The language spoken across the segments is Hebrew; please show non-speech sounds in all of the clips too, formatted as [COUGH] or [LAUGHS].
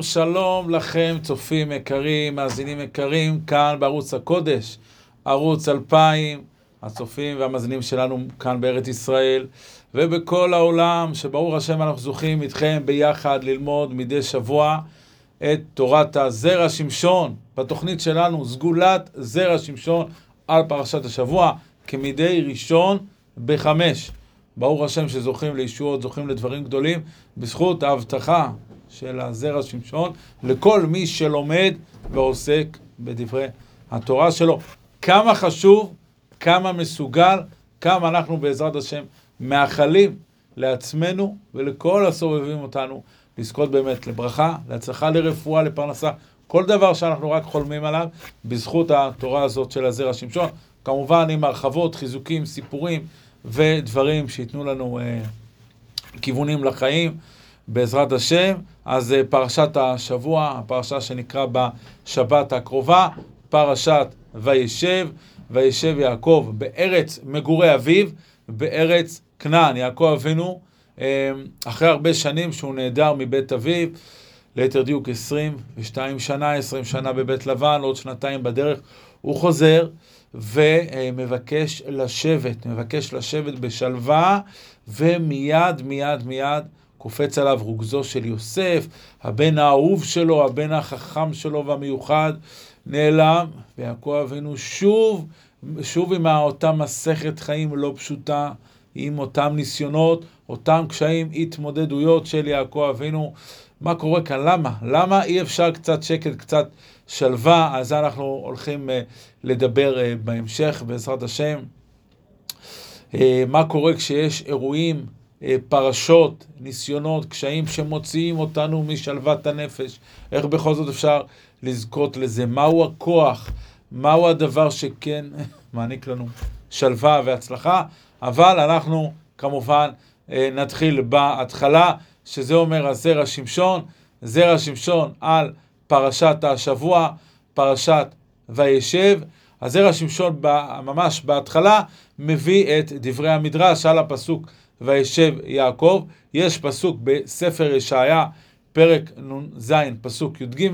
שלום לכם, צופים יקרים, מאזינים יקרים, כאן בערוץ הקודש, ערוץ 2000, הצופים והמאזינים שלנו כאן בארץ ישראל ובכל העולם, שברוך השם אנחנו זוכים איתכם ביחד ללמוד מדי שבוע את תורת הזרע שמשון, בתוכנית שלנו, סגולת זרע שמשון על פרשת השבוע, כמדי ראשון בחמש. ברוך השם שזוכים לישועות, זוכים לדברים גדולים, בזכות ההבטחה של הזרע שמשון, לכל מי שלומד ועוסק בדברי התורה שלו. כמה חשוב, כמה מסוגל, כמה אנחנו בעזרת השם מאחלים לעצמנו ולכל הסובבים אותנו לזכות באמת לברכה, להצלחה לרפואה, לפרנסה, כל דבר שאנחנו רק חולמים עליו, בזכות התורה הזאת של הזרע שמשון. כמובן עם הרחבות, חיזוקים, סיפורים ודברים שייתנו לנו אה, כיוונים לחיים. בעזרת השם. אז אה, פרשת השבוע, הפרשה שנקרא בשבת הקרובה, פרשת וישב, וישב יעקב בארץ מגורי אביו, בארץ כנען. יעקב אבינו, אה, אחרי הרבה שנים שהוא נעדר מבית אביו, ליתר דיוק 22 שנה, 20 שנה בבית לבן, עוד שנתיים בדרך, הוא חוזר ומבקש לשבת, מבקש לשבת בשלווה, ומיד, מיד, מיד, קופץ עליו רוגזו של יוסף, הבן האהוב שלו, הבן החכם שלו והמיוחד, נעלם, ויעקב אבינו שוב, שוב עם אותה מסכת חיים לא פשוטה, עם אותם ניסיונות, אותם קשיים, התמודדויות של יעקב אבינו. מה קורה כאן? למה? למה אי אפשר קצת שקט, קצת שלווה? על זה אנחנו הולכים uh, לדבר uh, בהמשך, בעזרת השם. Uh, מה קורה כשיש אירועים אה, פרשות, ניסיונות, קשיים שמוציאים אותנו משלוות הנפש. איך בכל זאת אפשר לזכות לזה? מהו הכוח? מהו הדבר שכן [LAUGHS] מעניק לנו שלווה והצלחה? אבל אנחנו כמובן אה, נתחיל בהתחלה, שזה אומר הזרע שמשון, זרע שמשון על פרשת השבוע, פרשת וישב. הזרע שמשון ממש בהתחלה מביא את דברי המדרש על הפסוק וישב יעקב. יש פסוק בספר ישעיה, פרק נ"ז, פסוק י"ג,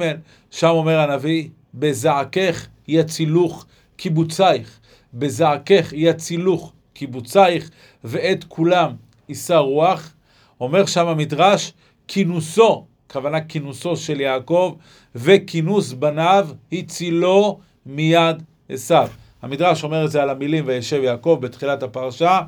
שם אומר הנביא, בזעקך יצילוך קיבוצייך, בזעקך יצילוך קיבוצייך, ואת כולם יישא רוח. אומר שם המדרש, כינוסו, כוונה כינוסו של יעקב, וכינוס בניו הצילו מיד עשיו. המדרש אומר את זה על המילים וישב יעקב בתחילת הפרשה.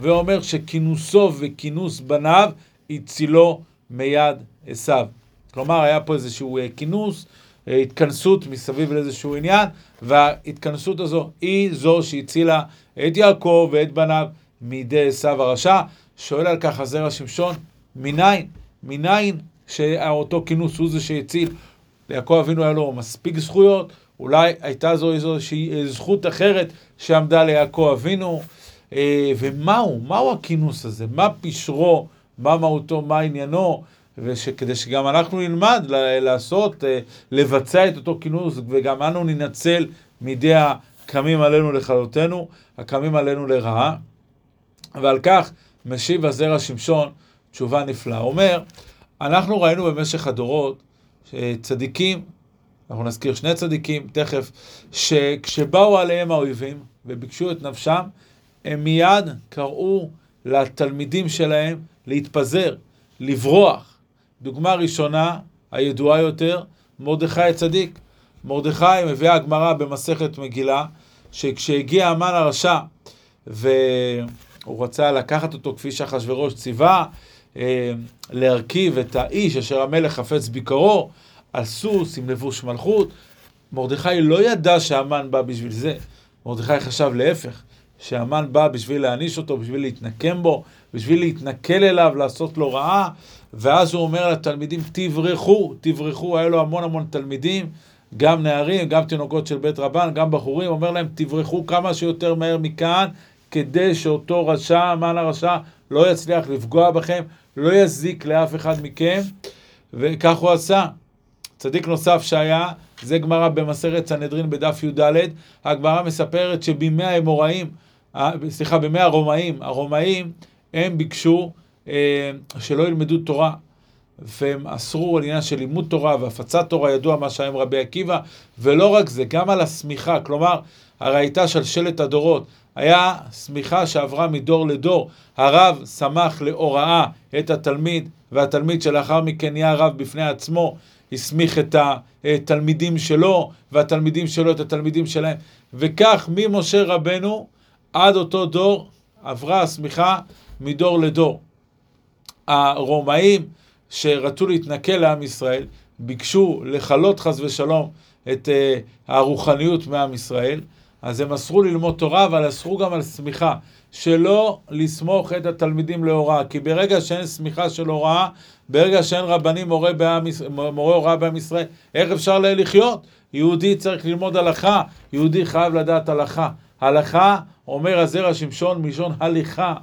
ואומר שכינוסו וכינוס בניו הצילו מיד עשיו. כלומר, היה פה איזשהו אה, כינוס, אה, התכנסות מסביב לאיזשהו עניין, וההתכנסות הזו היא זו שהצילה את יעקב ואת בניו מידי עשיו הרשע. שואל על כך הזרע שמשון, מניין? מניין שאותו כינוס הוא זה שהציל? ליעקב אבינו היה לו מספיק זכויות, אולי הייתה זו איזושהי אה, זכות אחרת שעמדה ליעקב אבינו. אה, ומהו, מהו הכינוס הזה, מה פשרו, מה מהותו, מה עניינו, וכדי שגם אנחנו נלמד לעשות, אה, לבצע את אותו כינוס, וגם אנו ננצל מידי הקמים עלינו לכלותנו, הקמים עלינו לרעה. ועל כך משיב הזרע שמשון תשובה נפלאה. אומר, אנחנו ראינו במשך הדורות צדיקים, אנחנו נזכיר שני צדיקים תכף, שכשבאו עליהם האויבים וביקשו את נפשם, הם מיד קראו לתלמידים שלהם להתפזר, לברוח. דוגמה ראשונה, הידועה יותר, מרדכי הצדיק. מרדכי מביאה הגמרא במסכת מגילה, שכשהגיע המן הרשע והוא רצה לקחת אותו כפי שאחשוורוש ציווה, אה, להרכיב את האיש אשר המלך חפץ ביקרו על סוס עם לבוש מלכות, מרדכי לא ידע שהמן בא בשביל זה. מרדכי חשב להפך, שהמן בא בשביל להעניש אותו, בשביל להתנקם בו, בשביל להתנכל אליו, לעשות לו רעה, ואז הוא אומר לתלמידים, תברחו, תברחו, היה לו המון המון תלמידים, גם נערים, גם תינוקות של בית רבן, גם בחורים, אומר להם, תברחו כמה שיותר מהר מכאן, כדי שאותו רשע, המן הרשע, לא יצליח לפגוע בכם, לא יזיק לאף אחד מכם, וכך הוא עשה. צדיק נוסף שהיה, זה גמרא במסכת סנהדרין בדף י"ד, הגמרא מספרת שבימי האמוראים, סליחה, בימי הרומאים, הרומאים, הם ביקשו אה, שלא ילמדו תורה. והם אסרו על עניין של לימוד תורה והפצת תורה, ידוע מה שהיה עם רבי עקיבא, ולא רק זה, גם על השמיכה, כלומר, הרי הייתה שלשלת הדורות, היה שמיכה שעברה מדור לדור, הרב שמח להוראה את התלמיד, והתלמיד שלאחר מכן נהיה רב בפני עצמו, הסמיך את התלמידים שלו, והתלמידים שלו את התלמידים שלהם, וכך ממשה רבנו עד אותו דור עברה השמיכה מדור לדור. הרומאים שרצו להתנכל לעם ישראל, ביקשו לכלות חס ושלום את uh, הרוחניות מעם ישראל, אז הם אסרו ללמוד תורה, אבל אסרו גם על סמיכה, שלא לסמוך את התלמידים להוראה, כי ברגע שאין סמיכה של הוראה, ברגע שאין רבנים מורה, בעם, מורה הוראה בעם ישראל, איך אפשר לחיות? יהודי צריך ללמוד הלכה, יהודי חייב לדעת הלכה. הלכה, אומר הזרע שמשון מלשון הליכה.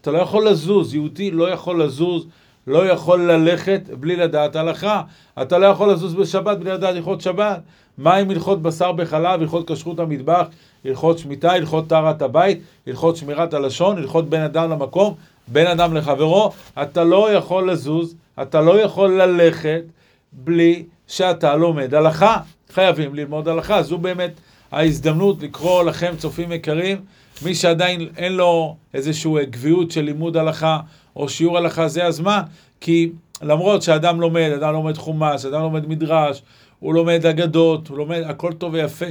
אתה לא יכול לזוז, יהודי לא יכול לזוז, לא יכול ללכת בלי לדעת הלכה. אתה לא יכול לזוז בשבת בלי לדעת הלכות שבת. מה עם הלכות בשר בחלב, הלכות כשרות המטבח, הלכות שמיטה, הלכות טהרת הבית, הלכות שמירת הלשון, הלכות בין אדם למקום, בין אדם לחברו. אתה לא יכול לזוז, אתה לא יכול ללכת בלי שאתה לומד הלכה. חייבים ללמוד הלכה. זו באמת ההזדמנות לקרוא לכם, צופים יקרים, מי שעדיין אין לו איזושהי גביעות של לימוד הלכה או שיעור הלכה, זה הזמן, כי למרות שאדם לומד, אדם לומד חומש, אדם לומד מדרש, הוא לומד אגדות, הוא לומד, הכל טוב ויפה.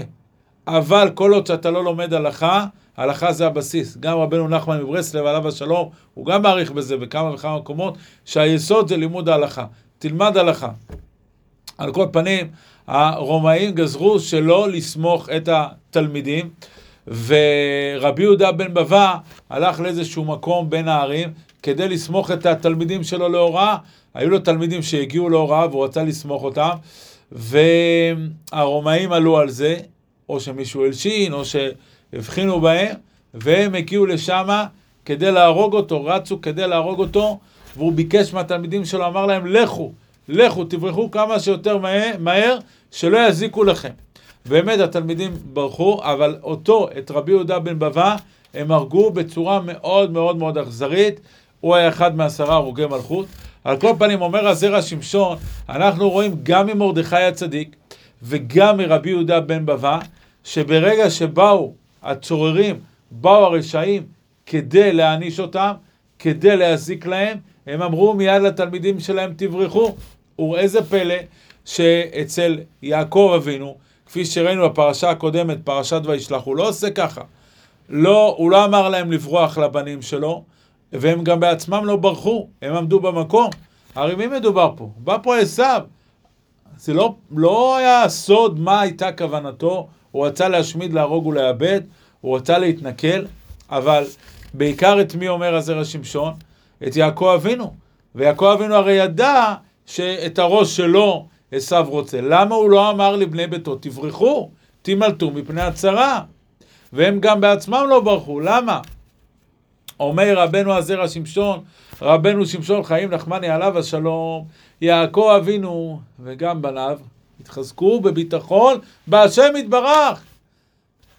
אבל כל עוד שאתה לא לומד הלכה, הלכה זה הבסיס. גם רבנו נחמן מברסלב, עליו השלום, הוא גם מעריך בזה בכמה וכמה מקומות, שהיסוד זה לימוד ההלכה. תלמד הלכה. על כל פנים, הרומאים גזרו שלא לסמוך את התלמידים, ורבי יהודה בן בבא הלך לאיזשהו מקום בין הערים כדי לסמוך את התלמידים שלו להוראה. היו לו תלמידים שהגיעו להוראה והוא רצה לסמוך אותם, והרומאים עלו על זה, או שמישהו הלשין, או שהבחינו בהם, והם הגיעו לשם כדי להרוג אותו, רצו כדי להרוג אותו, והוא ביקש מהתלמידים שלו, אמר להם, לכו, לכו, תברחו כמה שיותר מהר, שלא יזיקו לכם. באמת התלמידים ברחו, אבל אותו, את רבי יהודה בן בבא, הם הרגו בצורה מאוד מאוד מאוד אכזרית. הוא היה אחד מעשרה הרוגי מלכות. על כל פנים, אומר הזרע שמשון, אנחנו רואים גם ממרדכי הצדיק וגם מרבי יהודה בן בבא, שברגע שבאו הצוררים, באו הרשעים כדי להעניש אותם, כדי להזיק להם, הם אמרו מיד לתלמידים שלהם תברחו. וראה זה פלא שאצל יעקב אבינו, כפי שראינו בפרשה הקודמת, פרשת וישלח, הוא לא עושה ככה. לא, הוא לא אמר להם לברוח לבנים שלו, והם גם בעצמם לא ברחו, הם עמדו במקום. הרי מי מדובר פה? בא פה עשיו. זה לא, לא היה סוד מה הייתה כוונתו, הוא רצה להשמיד, להרוג ולאבד, הוא רצה להתנכל, אבל בעיקר את מי אומר הזרע שמשון? את יעקב אבינו. ויעקב אבינו הרי ידע שאת הראש שלו עשיו רוצה. למה הוא לא אמר לבני ביתו, תברחו, תימלטו מפני הצרה? והם גם בעצמם לא ברחו, למה? אומר רבנו הזרע שמשון, רבנו שמשון חיים נחמני עליו השלום, יעקב אבינו וגם בניו התחזקו בביטחון בהשם יתברך.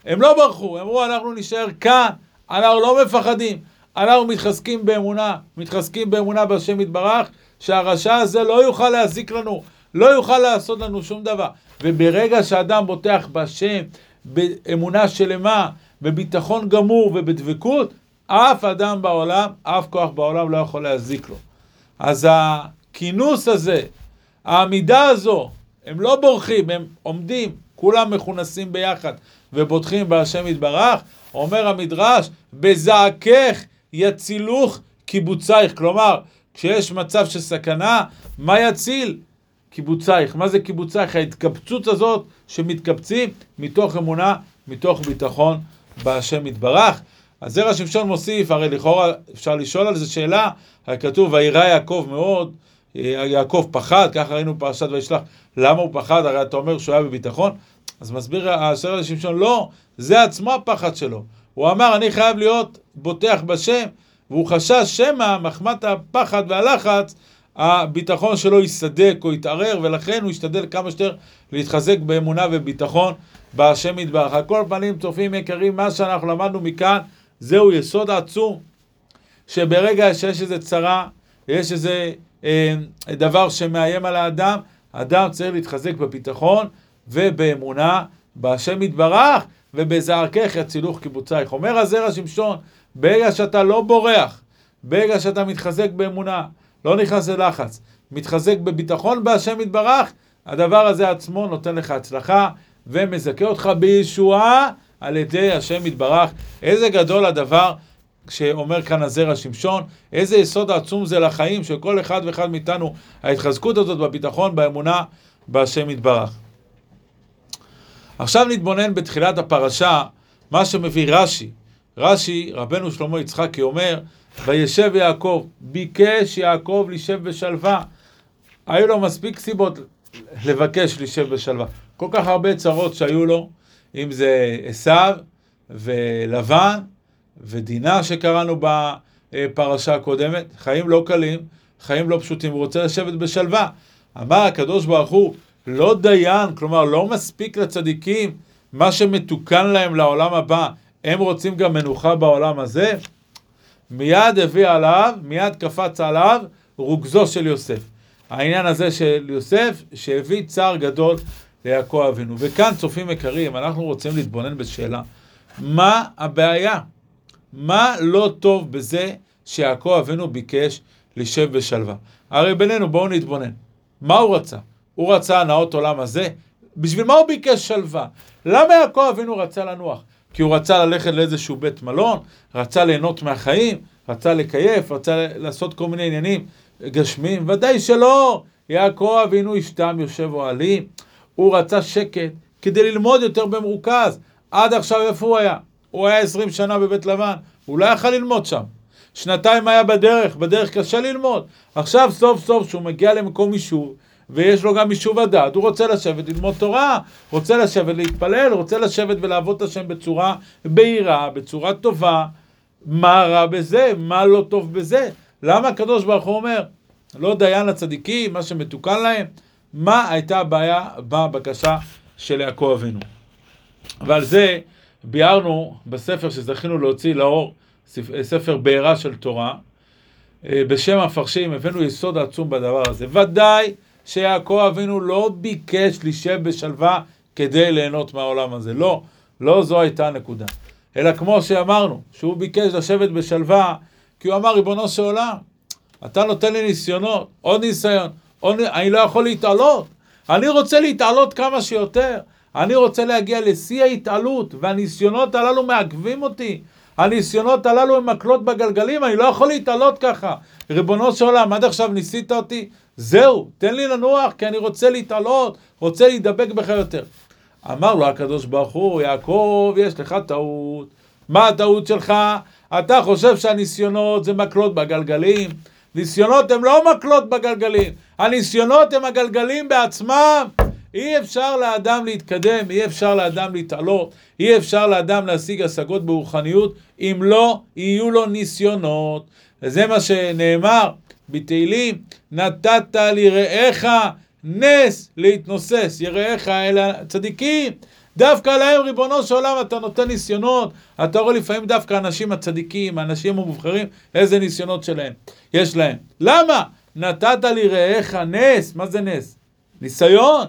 הם לא ברחו, הם אמרו אנחנו נשאר כאן, אנחנו לא מפחדים, אנחנו מתחזקים באמונה, מתחזקים באמונה בהשם יתברך, שהרשע הזה לא יוכל להזיק לנו, לא יוכל לעשות לנו שום דבר. וברגע שאדם בוטח בהשם, באמונה שלמה, בביטחון גמור ובדבקות, אף אדם בעולם, אף כוח בעולם לא יכול להזיק לו. אז הכינוס הזה, העמידה הזו, הם לא בורחים, הם עומדים, כולם מכונסים ביחד ובוטחים בהשם יתברך, אומר המדרש, בזעקך יצילוך קיבוצייך. כלומר, כשיש מצב של סכנה, מה יציל? קיבוצייך. מה זה קיבוצייך? ההתקבצות הזאת שמתקבצים מתוך אמונה, מתוך ביטחון בהשם יתברך. אז זרע שמשון מוסיף, הרי לכאורה אפשר לשאול על זה שאלה, הרי כתוב, וירא יעקב מאוד, יעקב פחד, ככה ראינו בפרשת וישלח, למה הוא פחד? הרי אתה אומר שהוא היה בביטחון. אז מסביר הזרע לשמשון, לא, זה עצמו הפחד שלו. הוא אמר, אני חייב להיות בוטח בשם, והוא חשש שמא מחמת הפחד והלחץ, הביטחון שלו יסדק או יתערער, ולכן הוא ישתדל כמה שיותר להתחזק באמונה וביטחון בהשם יתברך. על כל פנים, צופים יקרים, מה שאנחנו למדנו מכאן, זהו יסוד עצום, שברגע שיש איזו צרה, יש איזו אה, דבר שמאיים על האדם, האדם צריך להתחזק בביטחון ובאמונה בהשם יתברך ובזערכך יצילוך קיבוצייך. אומר הזרע שמשון, ברגע שאתה לא בורח, ברגע שאתה מתחזק באמונה, לא נכנס ללחץ, מתחזק בביטחון בהשם יתברך, הדבר הזה עצמו נותן לך הצלחה ומזכה אותך בישועה על ידי השם יתברך. איזה גדול הדבר שאומר כאן הזרע שמשון, איזה יסוד עצום זה לחיים של כל אחד ואחד מאיתנו, ההתחזקות הזאת בביטחון, באמונה, בהשם יתברך. עכשיו נתבונן בתחילת הפרשה, מה שמביא רש"י. רש"י, רבנו שלמה יצחקי אומר, וישב יעקב, ביקש יעקב לישב בשלווה. היו לו מספיק סיבות לבקש לישב בשלווה. כל כך הרבה צרות שהיו לו, אם זה עשיו ולבן ודינה שקראנו בפרשה הקודמת, חיים לא קלים, חיים לא פשוטים, הוא רוצה לשבת בשלווה. אמר הקדוש ברוך הוא, לא דיין, כלומר לא מספיק לצדיקים מה שמתוקן להם לעולם הבא, הם רוצים גם מנוחה בעולם הזה? מיד הביא עליו, מיד קפץ עליו רוגזו של יוסף. העניין הזה של יוסף, שהביא צער גדול ליעקב אבינו. וכאן, צופים יקרים, אנחנו רוצים להתבונן בשאלה, מה הבעיה? מה לא טוב בזה שיעקב אבינו ביקש לשב בשלווה? הרי בינינו, בואו נתבונן. מה הוא רצה? הוא רצה הנאות עולם הזה? בשביל מה הוא ביקש שלווה? למה יעקב אבינו רצה לנוח? כי הוא רצה ללכת לאיזשהו בית מלון, רצה ליהנות מהחיים, רצה לקייף, רצה לעשות כל מיני עניינים גשמיים? ודאי שלא! יעקב אבינו אשתם יושב אוהלים. הוא רצה שקט כדי ללמוד יותר במרוכז. עד עכשיו איפה הוא היה? הוא היה עשרים שנה בבית לבן, הוא לא יכל ללמוד שם. שנתיים היה בדרך, בדרך קשה ללמוד. עכשיו סוף סוף שהוא מגיע למקום יישוב, ויש לו גם יישוב הדעת, הוא רוצה לשבת ללמוד תורה, רוצה לשבת להתפלל, רוצה לשבת ולעבוד את השם בצורה בהירה, בצורה טובה. מה רע בזה? מה לא טוב בזה? למה הקדוש ברוך הוא אומר, לא דיין לצדיקים, מה שמתוקן להם? מה הייתה הבעיה בבקשה של יעקב אבינו? ועל זה ביארנו בספר שזכינו להוציא לאור, ספר בעירה של תורה, אה, בשם המפרשים, הבאנו יסוד עצום בדבר הזה. ודאי שיעקב אבינו לא ביקש להישב בשלווה כדי ליהנות מהעולם הזה. לא, לא זו הייתה הנקודה. אלא כמו שאמרנו, שהוא ביקש לשבת בשלווה, כי הוא אמר, ריבונו של עולם, אתה נותן לי ניסיונות, עוד ניסיון, עוד... אני לא יכול להתעלות. אני רוצה להתעלות כמה שיותר. אני רוצה להגיע לשיא ההתעלות, והניסיונות הללו מעכבים אותי. הניסיונות הללו הם מקלות בגלגלים, אני לא יכול להתעלות ככה. ריבונו של עולם, עד עכשיו ניסית אותי? זהו, תן לי לנוח, כי אני רוצה להתעלות, רוצה להידבק בך יותר. אמר לו הקדוש ברוך הוא, יעקב, יש לך טעות. מה הטעות שלך? אתה חושב שהניסיונות זה מקלות בגלגלים. ניסיונות הם לא מקלות בגלגלים, הניסיונות הם הגלגלים בעצמם. אי אפשר לאדם להתקדם, אי אפשר לאדם להתעלות, אי אפשר לאדם להשיג השגות ברוחניות אם לא יהיו לו ניסיונות. וזה מה שנאמר בתהילים, נתת ליראיך נס להתנוסס, יראיך אל הצדיקים. דווקא להם, ריבונו של עולם, אתה נותן ניסיונות. אתה רואה לפעמים דווקא האנשים הצדיקים, האנשים המובחרים, איזה ניסיונות שלהם, יש להם. למה? נתת ליראיך נס, מה זה נס? ניסיון.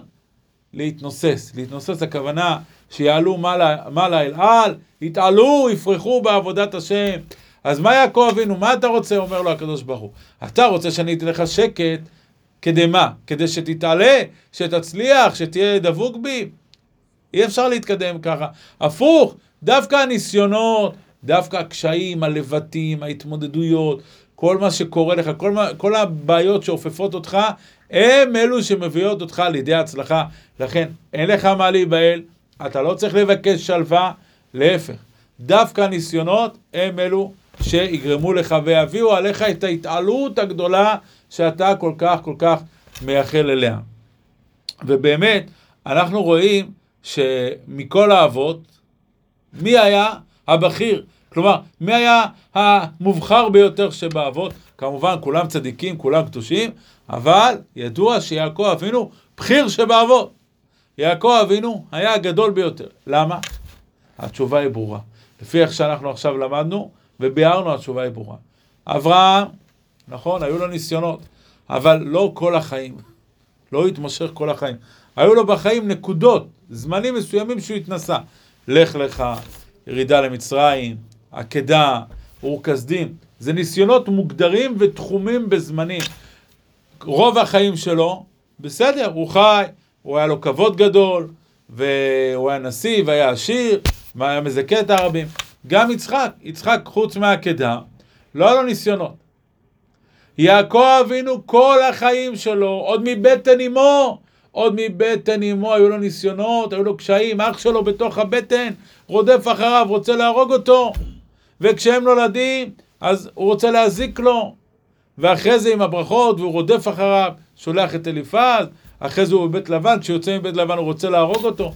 להתנוסס. להתנוסס הכוונה שיעלו מעלה, מעלה אל על, יתעלו, יפרחו בעבודת השם. אז מה יעקב אבינו, מה אתה רוצה? אומר לו הקדוש ברוך הוא. אתה רוצה שאני אתן לך שקט, כדי מה? כדי שתתעלה, שתצליח, שתהיה דבוק בי? אי אפשר להתקדם ככה. הפוך, דווקא הניסיונות, דווקא הקשיים, הלבטים, ההתמודדויות, כל מה שקורה לך, כל, מה, כל הבעיות שאופפות אותך, הם אלו שמביאות אותך לידי הצלחה. לכן, אין לך מה להיבהל, אתה לא צריך לבקש שלווה, להפך. דווקא הניסיונות הם אלו שיגרמו לך ויביאו עליך את ההתעלות הגדולה שאתה כל כך כל כך מייחל אליה. ובאמת, אנחנו רואים שמכל האבות, מי היה הבכיר? כלומר, מי היה המובחר ביותר שבאבות? כמובן, כולם צדיקים, כולם קדושים, אבל ידוע שיעקב אבינו בכיר שבאבות. יעקב אבינו היה הגדול ביותר. למה? התשובה היא ברורה. לפי איך שאנחנו עכשיו למדנו וביארנו, התשובה היא ברורה. אברהם, נכון, היו לו ניסיונות. אבל לא כל החיים. לא התמשך כל החיים. היו לו בחיים נקודות, זמנים מסוימים שהוא התנסה. לך לך, ירידה למצרים, עקדה, אור כסדים. זה ניסיונות מוגדרים ותחומים בזמנים. רוב החיים שלו, בסדר, הוא חי, הוא היה לו כבוד גדול, והוא היה נשיא והיה עשיר, והיה מזכה את הרבים. גם יצחק, יצחק חוץ מהעקדה, לא היה לו ניסיונות. יעקב אבינו כל החיים שלו, עוד מבטן אמו, עוד מבטן אמו היו לו ניסיונות, היו לו קשיים, אח שלו בתוך הבטן רודף אחריו, רוצה להרוג אותו. וכשהם נולדים, אז הוא רוצה להזיק לו. ואחרי זה עם הברכות, והוא רודף אחריו, שולח את אליפז, אחרי זה הוא בבית לבן, כשיוצא מבית לבן הוא רוצה להרוג אותו.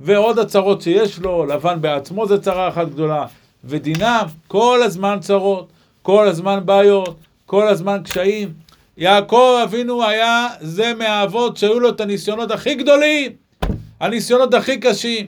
ועוד הצרות שיש לו, לבן בעצמו זה צרה אחת גדולה. ודינם, כל הזמן צרות, כל הזמן בעיות, כל הזמן קשיים. יעקב אבינו היה זה מהאבות שהיו לו את הניסיונות הכי גדולים, הניסיונות הכי קשים.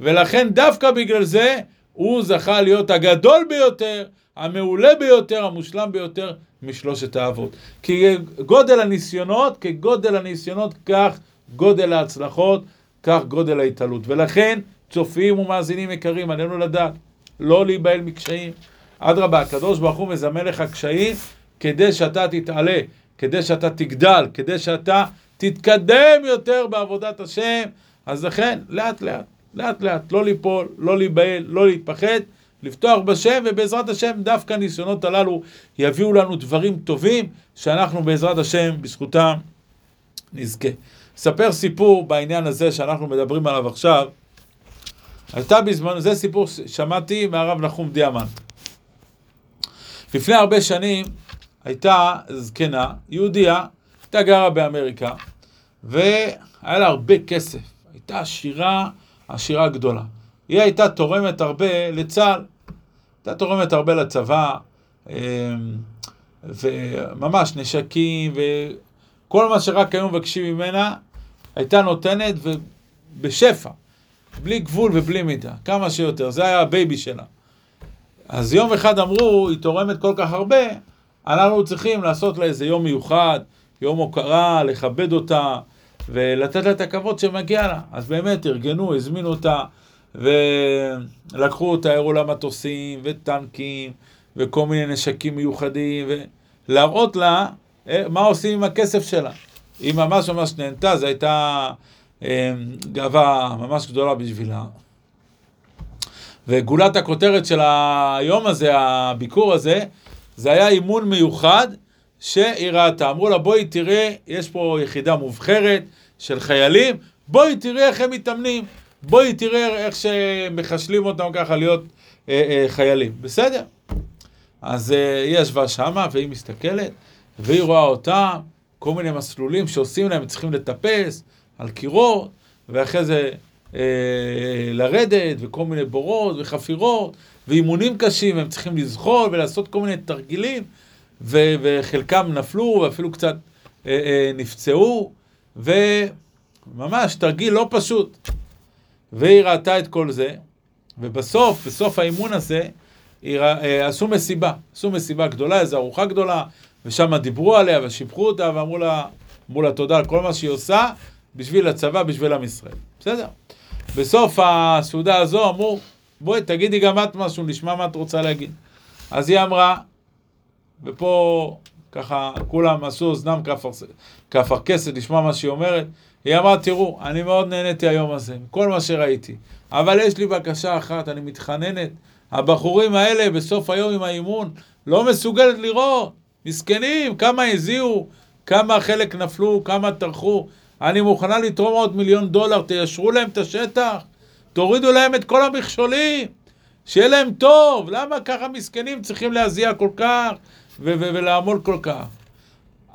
ולכן דווקא בגלל זה הוא זכה להיות הגדול ביותר, המעולה ביותר, המושלם ביותר משלושת האבות. כי גודל הניסיונות, כגודל הניסיונות, כך גודל ההצלחות, כך גודל ההתעלות. ולכן, צופים ומאזינים יקרים, עלינו לדעת, לא להיבהל מקשיים. אדרבה, הקדוש ברוך הוא מזמן לך קשיים כדי שאתה תתעלה, כדי שאתה תגדל, כדי שאתה תתקדם יותר בעבודת השם. אז לכן, לאט לאט, לאט לאט, לא ליפול, לא להיבהל, לא להתפחד, לפתוח בשם, ובעזרת השם דווקא הניסיונות הללו יביאו לנו דברים טובים, שאנחנו בעזרת השם, בזכותם, נזכה. אספר סיפור בעניין הזה שאנחנו מדברים עליו עכשיו. הייתה בזמן, זה סיפור ששמעתי מהרב נחום דיאמן. לפני הרבה שנים הייתה זקנה, יהודייה, הייתה גרה באמריקה, והיה לה הרבה כסף. הייתה עשירה, עשירה גדולה. היא הייתה תורמת הרבה לצה"ל. הייתה תורמת הרבה לצבא, אמ, וממש נשקים, וכל מה שרק היו מבקשים ממנה, הייתה נותנת ובשפע, בלי גבול ובלי מידה, כמה שיותר. זה היה הבייבי שלה. אז יום אחד אמרו, היא תורמת כל כך הרבה, אנחנו צריכים לעשות לה איזה יום מיוחד, יום הוקרה, לכבד אותה ולתת לה את הכבוד שמגיע לה. אז באמת ארגנו, הזמינו אותה ולקחו אותה, הראו לה מטוסים וטנקים וכל מיני נשקים מיוחדים ולהראות לה אה, מה עושים עם הכסף שלה. היא ממש ממש נהנתה, זו הייתה אה, גאווה ממש גדולה בשבילה. וגולת הכותרת של היום הזה, הביקור הזה, זה היה אימון מיוחד שהיא ראתה. אמרו לה, בואי תראה, יש פה יחידה מובחרת של חיילים, בואי תראה איך הם מתאמנים, בואי תראה איך שמחשלים אותם ככה להיות אה, אה, חיילים. בסדר. אז אה, היא ישבה שמה והיא מסתכלת, והיא רואה אותם, כל מיני מסלולים שעושים להם, צריכים לטפס על קירות, ואחרי זה אה, לרדת, וכל מיני בורות וחפירות, ואימונים קשים, הם צריכים לזחול ולעשות כל מיני תרגילים, ו- וחלקם נפלו ואפילו קצת אה, אה, נפצעו, וממש תרגיל לא פשוט. והיא ראתה את כל זה, ובסוף, בסוף האימון הזה. אה, עשו מסיבה, עשו מסיבה גדולה, איזו ארוחה גדולה, ושם דיברו עליה ושיבחו אותה ואמרו לה, לה תודה על כל מה שהיא עושה בשביל הצבא, בשביל עם ישראל. בסדר. בסוף הסעודה הזו אמרו, בואי תגידי גם את משהו, נשמע מה את רוצה להגיד. אז היא אמרה, ופה ככה כולם עשו אוזנם כאפרכסת לשמוע מה שהיא אומרת, היא אמרה, תראו, אני מאוד נהניתי היום הזה, כל מה שראיתי, אבל יש לי בקשה אחת, אני מתחננת, הבחורים האלה בסוף היום עם האימון לא מסוגלת לראות, מסכנים, כמה הזיעו, כמה חלק נפלו, כמה טרחו, אני מוכנה לתרום עוד מיליון דולר, תיישרו להם את השטח, תורידו להם את כל המכשולים, שיהיה להם טוב, למה ככה מסכנים צריכים להזיע כל כך ו- ו- ולעמול כל כך?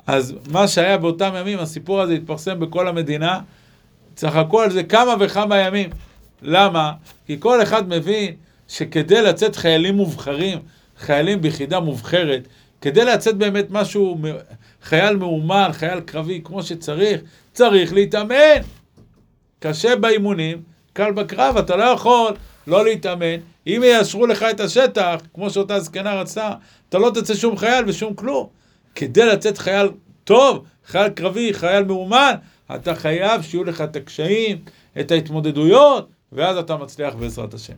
אז מה שהיה באותם ימים, הסיפור הזה התפרסם בכל המדינה, צחקו על זה כמה וכמה ימים. למה? כי כל אחד מבין שכדי לצאת חיילים מובחרים, חיילים ביחידה מובחרת, כדי לצאת באמת משהו, חייל מאומן, חייל קרבי כמו שצריך, צריך להתאמן. קשה באימונים, קל בקרב, אתה לא יכול לא להתאמן. אם יאשרו לך את השטח, כמו שאותה זקנה רצתה, אתה לא תצא שום חייל ושום כלום. כדי לצאת חייל טוב, חייל קרבי, חייל מאומן, אתה חייב שיהיו לך את הקשיים, את ההתמודדויות, ואז אתה מצליח בעזרת השם.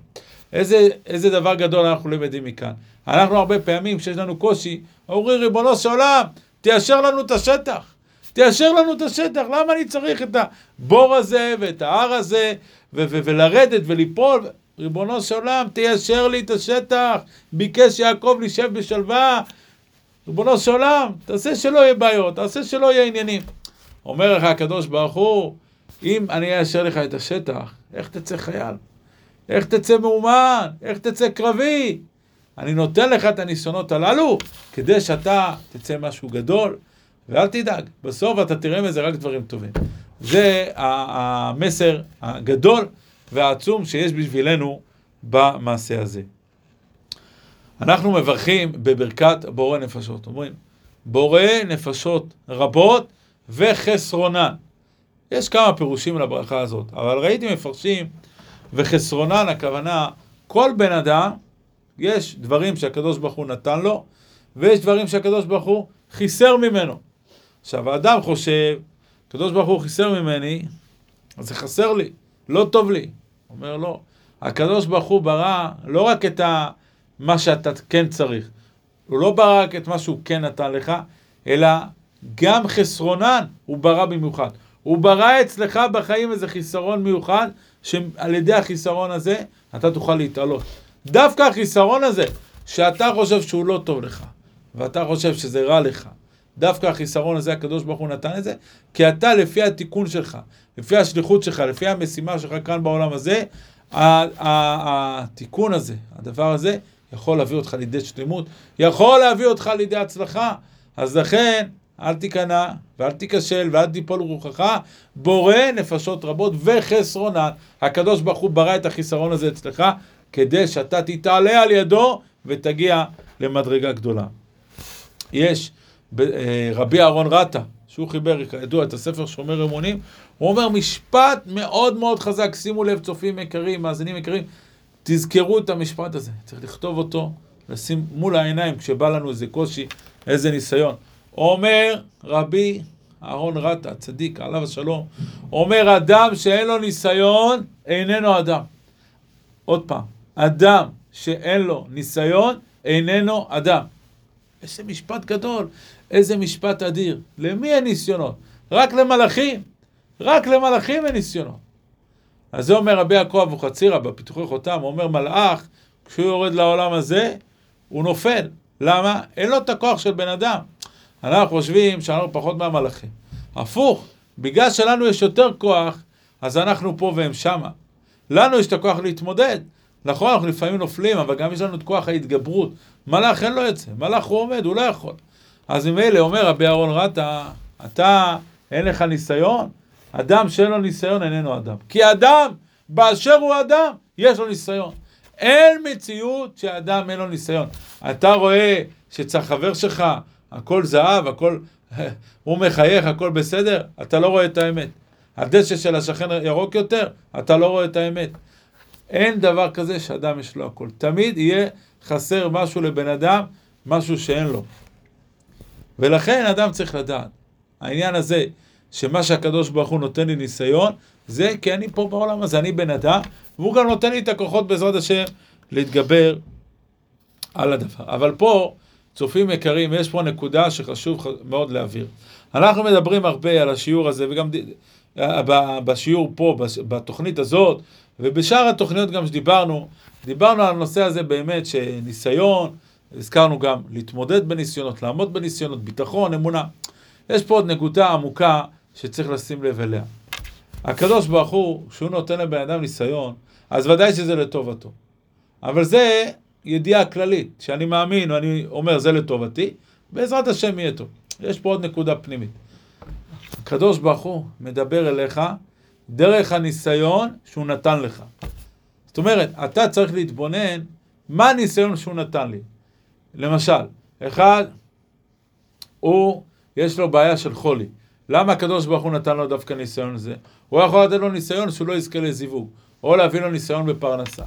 איזה, איזה דבר גדול אנחנו למדים מכאן. אנחנו הרבה פעמים, כשיש לנו קושי, אומרים, ריבונו של עולם, תיישר לנו את השטח. תיישר לנו את השטח, למה אני צריך את הבור הזה ואת ההר הזה ו- ו- ולרדת וליפול? ריבונו של עולם, תיישר לי את השטח. ביקש יעקב להישב בשלווה. ריבונו של עולם, תעשה שלא יהיה בעיות, תעשה שלא יהיה עניינים. אומר לך הקדוש ברוך הוא, אם אני אאשר לך את השטח, איך תצא חייל? איך תצא מאומן? איך תצא קרבי? אני נותן לך את הניסיונות הללו כדי שאתה תצא משהו גדול, ואל תדאג, בסוף אתה תראה מזה רק דברים טובים. זה המסר הגדול והעצום שיש בשבילנו במעשה הזה. אנחנו מברכים בברכת בורא נפשות. אומרים, בורא נפשות רבות וחסרונן. יש כמה פירושים לברכה הזאת, אבל ראיתי מפרשים, וחסרונן הכוונה, כל בן אדם, יש דברים שהקדוש ברוך הוא נתן לו, ויש דברים שהקדוש ברוך הוא חיסר ממנו. עכשיו, האדם חושב, הקדוש ברוך הוא חיסר ממני, אז זה חסר לי, לא טוב לי. אומר לא, הקדוש ברוך הוא ברא לא רק את ה, מה שאתה כן צריך, הוא לא ברא רק את מה שהוא כן נתן לך, אלא גם חסרונן הוא ברא במיוחד. הוא ברא אצלך בחיים איזה חיסרון מיוחד, שעל ידי החיסרון הזה אתה תוכל להתעלות. דווקא החיסרון הזה, שאתה חושב שהוא לא טוב לך, ואתה חושב שזה רע לך, דווקא החיסרון הזה, הקדוש ברוך הוא נתן את זה, כי אתה, לפי התיקון שלך, לפי השליחות שלך, לפי המשימה שלך כאן בעולם הזה, התיקון הזה, הדבר הזה, יכול להביא אותך לידי שלמות, יכול להביא אותך לידי הצלחה. אז לכן, אל תיכנע, ואל תיכשל, ואל תיפול רוחך, בורא נפשות רבות וחסרונן. הקדוש ברוך הוא ברא את החיסרון הזה אצלך, כדי שאתה תתעלה על ידו ותגיע למדרגה גדולה. יש אה, רבי אהרון רטה, שהוא חיבר כידוע את הספר שומר אמונים, הוא אומר משפט מאוד מאוד חזק, שימו לב צופים יקרים, מאזינים יקרים, תזכרו את המשפט הזה, צריך לכתוב אותו, לשים מול העיניים כשבא לנו איזה קושי, איזה ניסיון. אומר רבי אהרון רטה, צדיק, עליו השלום, אומר אדם שאין לו ניסיון, איננו אדם. עוד פעם, אדם שאין לו ניסיון, איננו אדם. איזה משפט גדול, איזה משפט אדיר. למי אין ניסיונות? רק למלאכים. רק למלאכים אין ניסיונות. אז זה אומר רבי יעקב אבוחצירא בפיתוחי חותם, הוא אומר מלאך, כשהוא יורד לעולם הזה, הוא נופל. למה? אין לו את הכוח של בן אדם. אנחנו חושבים שאנחנו פחות מהמלאכים. הפוך, בגלל שלנו יש יותר כוח, אז אנחנו פה והם שמה. לנו יש את הכוח להתמודד. נכון, אנחנו לפעמים נופלים, אבל גם יש לנו את כוח ההתגברות. מלאך אין לו את זה, מלאך הוא עומד, הוא לא יכול. אז ממילא אומר רבי אהרון רטה, אתה, אין לך ניסיון? אדם שאין לו ניסיון איננו אדם. כי אדם, באשר הוא אדם, יש לו ניסיון. אין מציאות שאדם אין לו ניסיון. אתה רואה שצריך חבר שלך, הכל זהב, הכל, [LAUGHS] הוא מחייך, הכל בסדר, אתה לא רואה את האמת. הדשא של השכן ירוק יותר, אתה לא רואה את האמת. אין דבר כזה שאדם יש לו הכל. תמיד יהיה חסר משהו לבן אדם, משהו שאין לו. ולכן אדם צריך לדעת. העניין הזה, שמה שהקדוש ברוך הוא נותן לי ניסיון, זה כי אני פה בעולם הזה, אני בן אדם, והוא גם נותן לי את הכוחות בעזרת השם להתגבר על הדבר. אבל פה, צופים יקרים, יש פה נקודה שחשוב מאוד להעביר. אנחנו מדברים הרבה על השיעור הזה, וגם בשיעור פה, בתוכנית הזאת, ובשאר התוכניות גם שדיברנו, דיברנו על הנושא הזה באמת שניסיון, הזכרנו גם להתמודד בניסיונות, לעמוד בניסיונות, ביטחון, אמונה. יש פה עוד נקודה עמוקה שצריך לשים לב אליה. הקדוש ברוך הוא, כשהוא נותן לבן אדם ניסיון, אז ודאי שזה לטובתו. אבל זה ידיעה כללית, שאני מאמין ואני אומר זה לטובתי, בעזרת השם יהיה טוב. יש פה עוד נקודה פנימית. הקדוש ברוך הוא מדבר אליך דרך הניסיון שהוא נתן לך. זאת אומרת, אתה צריך להתבונן מה הניסיון שהוא נתן לי. למשל, אחד, הוא, יש לו בעיה של חולי. למה הקדוש ברוך הוא נתן לו דווקא ניסיון הזה? הוא יכול לתת לו ניסיון שהוא לא יזכה לזיווג, או להביא לו ניסיון בפרנסה,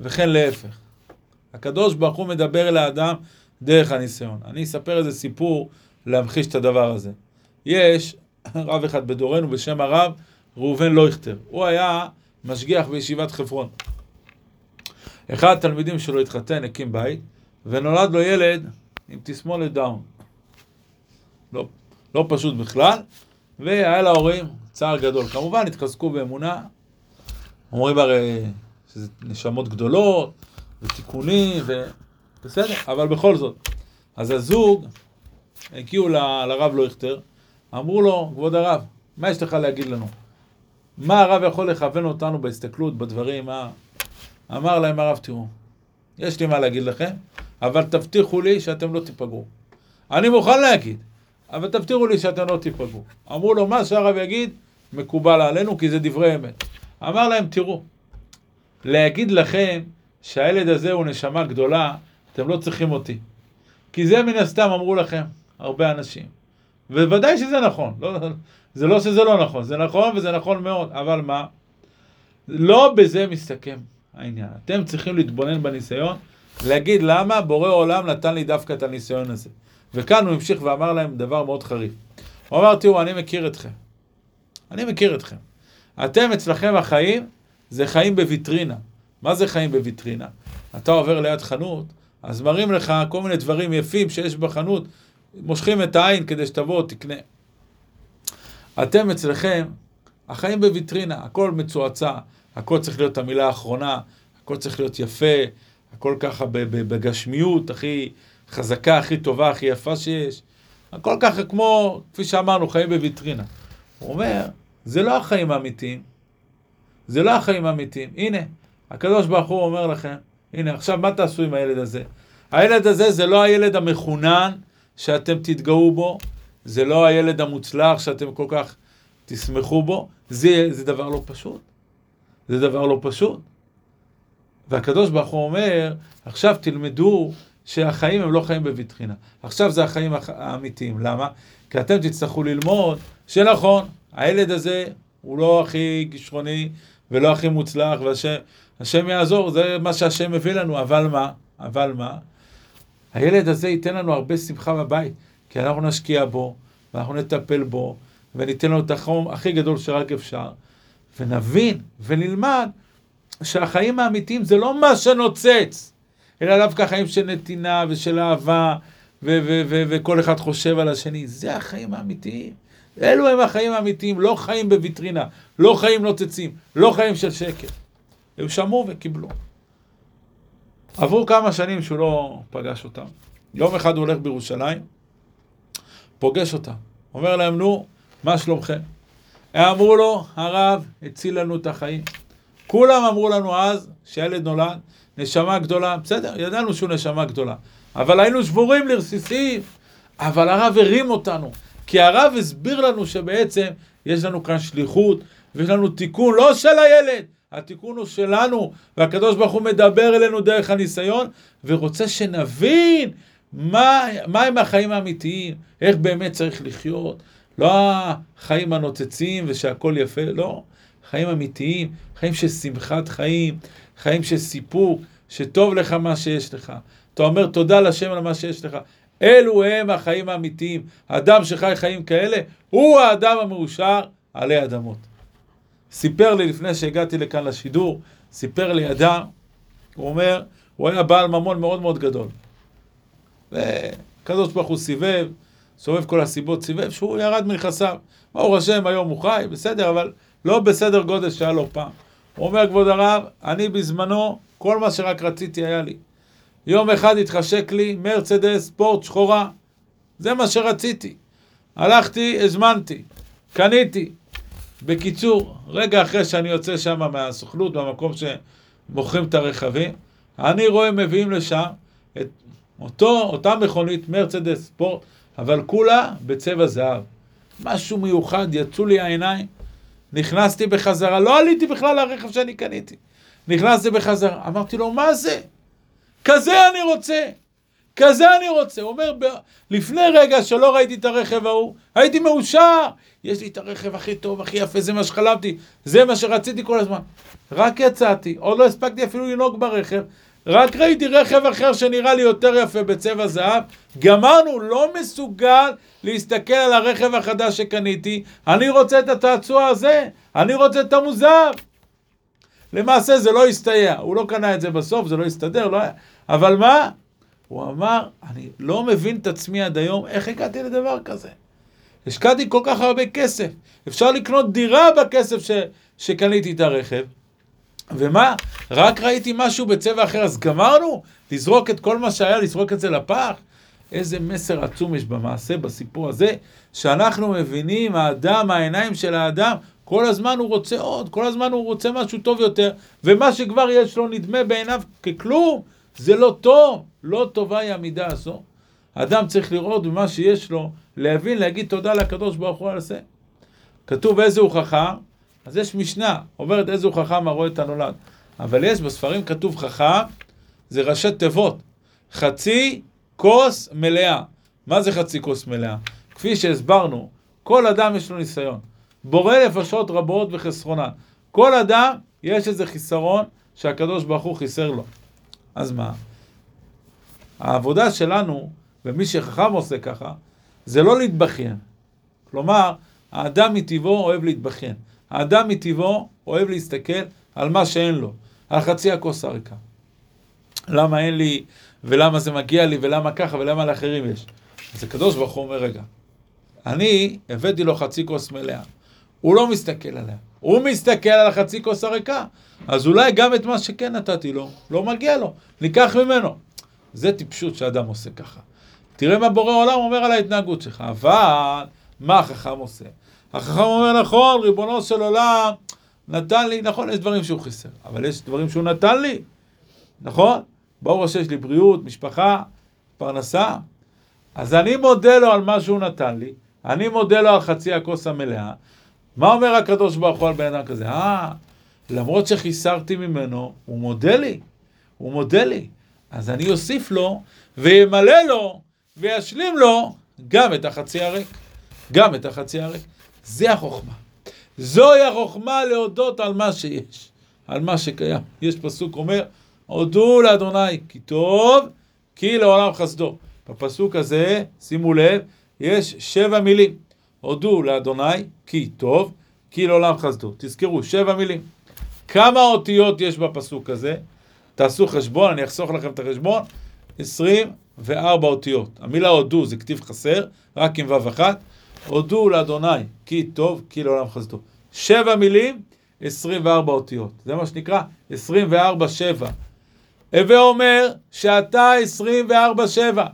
וכן להפך. הקדוש ברוך הוא מדבר אל האדם דרך הניסיון. אני אספר איזה סיפור להמחיש את הדבר הזה. יש רב אחד בדורנו בשם הרב ראובן לויכטר. הוא היה משגיח בישיבת חברון. אחד התלמידים שלו התחתן, הקים בית, ונולד לו ילד עם תסמונת דאון. לא, לא פשוט בכלל, והיה להורים צער גדול. כמובן, התחזקו באמונה, אומרים הרי שזה נשמות גדולות, ותיקונים, ובסדר, אבל בכל זאת. אז הזוג הגיעו ל... לרב לויכטר, אמרו לו, כבוד הרב, מה יש לך להגיד לנו? מה הרב יכול לכוון אותנו בהסתכלות, בדברים, מה... אמר להם הרב, תראו, יש לי מה להגיד לכם, אבל תבטיחו לי שאתם לא תיפגעו. אני מוכן להגיד, אבל תבטיחו לי שאתם לא תיפגעו. אמרו לו, מה שהרב יגיד, מקובל עלינו, כי זה דברי אמת. אמר להם, תראו, להגיד לכם שהילד הזה הוא נשמה גדולה, אתם לא צריכים אותי. כי זה מן הסתם אמרו לכם הרבה אנשים. ובוודאי שזה נכון, לא, זה לא שזה לא נכון, זה נכון וזה נכון מאוד, אבל מה? לא בזה מסתכם העניין. אתם צריכים להתבונן בניסיון, להגיד למה בורא עולם נתן לי דווקא את הניסיון הזה. וכאן הוא המשיך ואמר להם דבר מאוד חריף. הוא אמר, תראו, אני מכיר אתכם. אני מכיר אתכם. אתם אצלכם החיים זה חיים בוויטרינה. מה זה חיים בוויטרינה? אתה עובר ליד חנות, אז מראים לך כל מיני דברים יפים שיש בחנות, מושכים את העין כדי שתבוא, תקנה. אתם אצלכם, החיים בוויטרינה, הכל מצועצע, הכל צריך להיות המילה האחרונה, הכל צריך להיות יפה, הכל ככה בגשמיות הכי חזקה, הכי טובה, הכי יפה שיש. הכל ככה כמו, כפי שאמרנו, חיים בוויטרינה. הוא אומר, זה לא החיים האמיתיים. זה לא החיים האמיתיים. הנה, הקדוש ברוך הוא אומר לכם, הנה, עכשיו מה תעשו עם הילד הזה? הילד הזה זה לא הילד המחונן שאתם תתגאו בו, זה לא הילד המוצלח שאתם כל כך תשמחו בו, זה, זה דבר לא פשוט. זה דבר לא פשוט. והקדוש ברוך הוא אומר, עכשיו תלמדו שהחיים הם לא חיים בבטחינה. עכשיו זה החיים האמיתיים. למה? כי אתם תצטרכו ללמוד שנכון, הילד הזה הוא לא הכי כישרוני ולא הכי מוצלח, והשם יעזור, זה מה שהשם מביא לנו, אבל מה? אבל מה? הילד הזה ייתן לנו הרבה שמחה בבית, כי אנחנו נשקיע בו, ואנחנו נטפל בו, וניתן לו את החום הכי גדול שרק אפשר, ונבין ונלמד שהחיים האמיתיים זה לא מה שנוצץ, אלא דווקא חיים של נתינה ושל אהבה, וכל אחד חושב על השני. זה החיים האמיתיים. אלו הם החיים האמיתיים, לא חיים בוויטרינה, לא חיים נוצצים, לא חיים של שקר. הם שמעו וקיבלו. עברו כמה שנים שהוא לא פגש אותם. יום אחד הוא הולך בירושלים, פוגש אותם. אומר להם, נו, מה שלומכם? הם אמרו לו, הרב הציל לנו את החיים. כולם אמרו לנו אז, שהילד נולד, נשמה גדולה, בסדר, ידענו שהוא נשמה גדולה. אבל היינו שבורים לרסיסים. אבל הרב הרים אותנו. כי הרב הסביר לנו שבעצם יש לנו כאן שליחות, ויש לנו תיקון לא של הילד, התיקון הוא שלנו, והקדוש ברוך הוא מדבר אלינו דרך הניסיון, ורוצה שנבין מה, מה הם החיים האמיתיים, איך באמת צריך לחיות. לא החיים הנוצצים ושהכול יפה, לא. חיים אמיתיים, חיים של שמחת חיים, חיים של סיפוק, שטוב לך מה שיש לך. אתה אומר תודה לשם על מה שיש לך. אלו הם החיים האמיתיים. אדם שחי חיים כאלה, הוא האדם המאושר עלי אדמות. סיפר לי לפני שהגעתי לכאן לשידור, סיפר לי אדם, הוא אומר, הוא היה בעל ממון מאוד מאוד גדול. וקדוש ברוך הוא סיבב, סובב כל הסיבות, סיבב שהוא ירד מנכסיו. ברוך השם, היום הוא חי, בסדר, אבל לא בסדר גודל שהיה לו פעם. הוא אומר, כבוד הרב, אני בזמנו, כל מה שרק רציתי היה לי. יום אחד התחשק לי מרצדס ספורט שחורה. זה מה שרציתי. הלכתי, הזמנתי, קניתי. בקיצור, רגע אחרי שאני יוצא שם מהסוכנות, במקום שמוכרים את הרכבים, אני רואה מביאים לשם את אותו, אותה מכונית מרצדס ספורט, אבל כולה בצבע זהב. משהו מיוחד, יצאו לי העיניים, נכנסתי בחזרה, לא עליתי בכלל לרכב שאני קניתי. נכנסתי בחזרה, אמרתי לו, מה זה? כזה אני רוצה. כזה אני רוצה. הוא אומר, לפני רגע שלא ראיתי את הרכב ההוא, הייתי מאושר. יש לי את הרכב הכי טוב, הכי יפה, זה מה שחלמתי, זה מה שרציתי כל הזמן. רק יצאתי, עוד לא הספקתי אפילו לנהוג ברכב, רק ראיתי רכב אחר שנראה לי יותר יפה בצבע זהב, גמרנו, לא מסוגל להסתכל על הרכב החדש שקניתי, אני רוצה את הצעצוע הזה, אני רוצה את המוזר. למעשה זה לא הסתייע, הוא לא קנה את זה בסוף, זה לא הסתדר, לא היה. אבל מה? הוא אמר, אני לא מבין את עצמי עד היום, איך הגעתי לדבר כזה? השקעתי כל כך הרבה כסף, אפשר לקנות דירה בכסף ש, שקניתי את הרכב, ומה? רק ראיתי משהו בצבע אחר, אז גמרנו? לזרוק את כל מה שהיה, לזרוק את זה לפח? איזה מסר עצום יש במעשה, בסיפור הזה, שאנחנו מבינים, האדם, העיניים של האדם, כל הזמן הוא רוצה עוד, כל הזמן הוא רוצה משהו טוב יותר, ומה שכבר יש לו נדמה בעיניו ככלום, זה לא טוב, לא טובה היא המידה הזו. האדם צריך לראות במה שיש לו, להבין, להגיד תודה לקדוש ברוך הוא על זה. כתוב איזה הוא חכם, אז יש משנה, אומרת איזה הוא חכם הרואה את הנולד. אבל יש בספרים כתוב חכם, זה ראשי תיבות. חצי כוס מלאה. מה זה חצי כוס מלאה? כפי שהסברנו, כל אדם יש לו ניסיון. בורא נפשות רבות וחסרונה. כל אדם יש איזה חיסרון שהקדוש ברוך הוא חיסר לו. אז מה? העבודה שלנו, ומי שחכם עושה ככה, זה לא להתבכיין. כלומר, האדם מטבעו אוהב להתבכיין. האדם מטבעו אוהב להסתכל על מה שאין לו, על חצי הכוס הריקה. למה אין לי, ולמה זה מגיע לי, ולמה ככה, ולמה לאחרים יש. אז הקדוש ברוך הוא אומר, רגע, אני הבאתי לו חצי כוס מלאה. הוא לא מסתכל עליה. הוא מסתכל על החצי כוס הריקה. אז אולי גם את מה שכן נתתי לו, לא מגיע לו. ניקח ממנו. זה טיפשות שאדם עושה ככה. תראה מה בורא עולם אומר על ההתנהגות שלך. אבל, מה החכם עושה? החכם אומר, נכון, ריבונו של עולם, נתן לי, נכון, יש דברים שהוא חיסר, אבל יש דברים שהוא נתן לי, נכון? ברור שיש לי בריאות, משפחה, פרנסה. אז אני מודה לו על מה שהוא נתן לי, אני מודה לו על חצי הכוס המלאה. מה אומר הקדוש ברוך הוא על בן אדם כזה? אה, למרות שחיסרתי ממנו, הוא מודה לי, הוא מודה לי. אז אני אוסיף לו, וימלא לו, וישלים לו גם את החצי הריק. גם את החצי הריק. זה החוכמה. זוהי החוכמה להודות על מה שיש, על מה שקיים. יש פסוק אומר, הודו לאדוני כי טוב, כי לעולם חסדו. בפסוק הזה, שימו לב, יש שבע מילים. הודו לאדוני כי טוב, כי לעולם חסדו. תזכרו, שבע מילים. כמה אותיות יש בפסוק הזה? תעשו חשבון, אני אחסוך לכם את החשבון. 24 אותיות. המילה הודו זה כתיב חסר, רק עם ו' אחת. הודו לאדוני כי טוב, כי לעולם חסדו. שבע מילים, 24 אותיות. זה מה שנקרא 24 שבע. הווה אומר שאתה 24 שבע.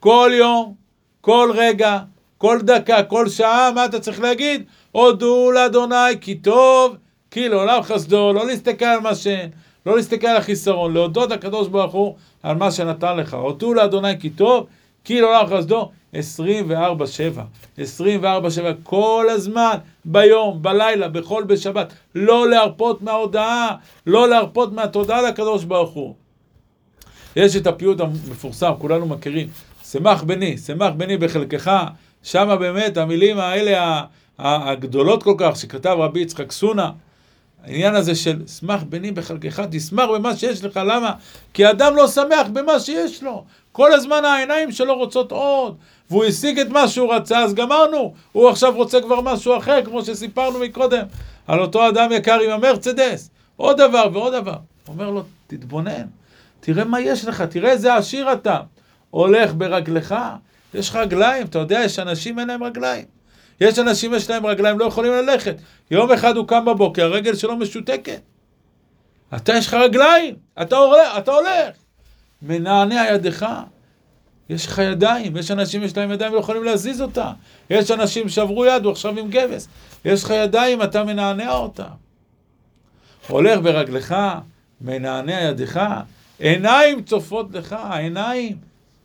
כל יום, כל רגע, כל דקה, כל שעה, מה אתה צריך להגיד? הודו לאדוני כי טוב, כי לעולם חסדו, לא להסתכל על מה שאין, לא להסתכל על החיסרון, להודות לקדוש ברוך הוא על מה שנתן לך. הודו לאדוני כי טוב, כי לעולם חסדו, 24-7, 24-7, כל הזמן, ביום, בלילה, בכל בשבת, לא להרפות מההודעה, לא להרפות מהתודה לקדוש ברוך הוא. יש את הפיוט המפורסם, כולנו מכירים, שמח בני, שמח בני בחלקך, שם באמת המילים האלה הגדולות כל כך, שכתב רבי יצחק סונה, העניין הזה של שמח בני בחלקך, תשמח במה שיש לך, למה? כי אדם לא שמח במה שיש לו. כל הזמן העיניים שלו רוצות עוד, והוא השיג את מה שהוא רצה, אז גמרנו. הוא עכשיו רוצה כבר משהו אחר, כמו שסיפרנו מקודם, על אותו אדם יקר עם המרצדס. עוד דבר ועוד דבר. הוא אומר לו, תתבונן, תראה מה יש לך, תראה איזה עשיר אתה. הולך ברגלך, יש לך רגליים, אתה יודע, יש אנשים אין להם רגליים. יש אנשים יש להם רגליים, לא יכולים ללכת. יום אחד הוא קם בבוקר, הרגל שלו משותקת. אתה יש לך רגליים, אתה הולך, אתה הולך. מנענע ידך. יש לך ידיים, יש אנשים יש להם ידיים ולא יכולים להזיז אותה. יש אנשים שעברו יד, הוא עכשיו עם גבס. יש לך ידיים, אתה מנענע אותה. הולך ברגלך, מנענע ידך, עיניים צופות לך, העיניים.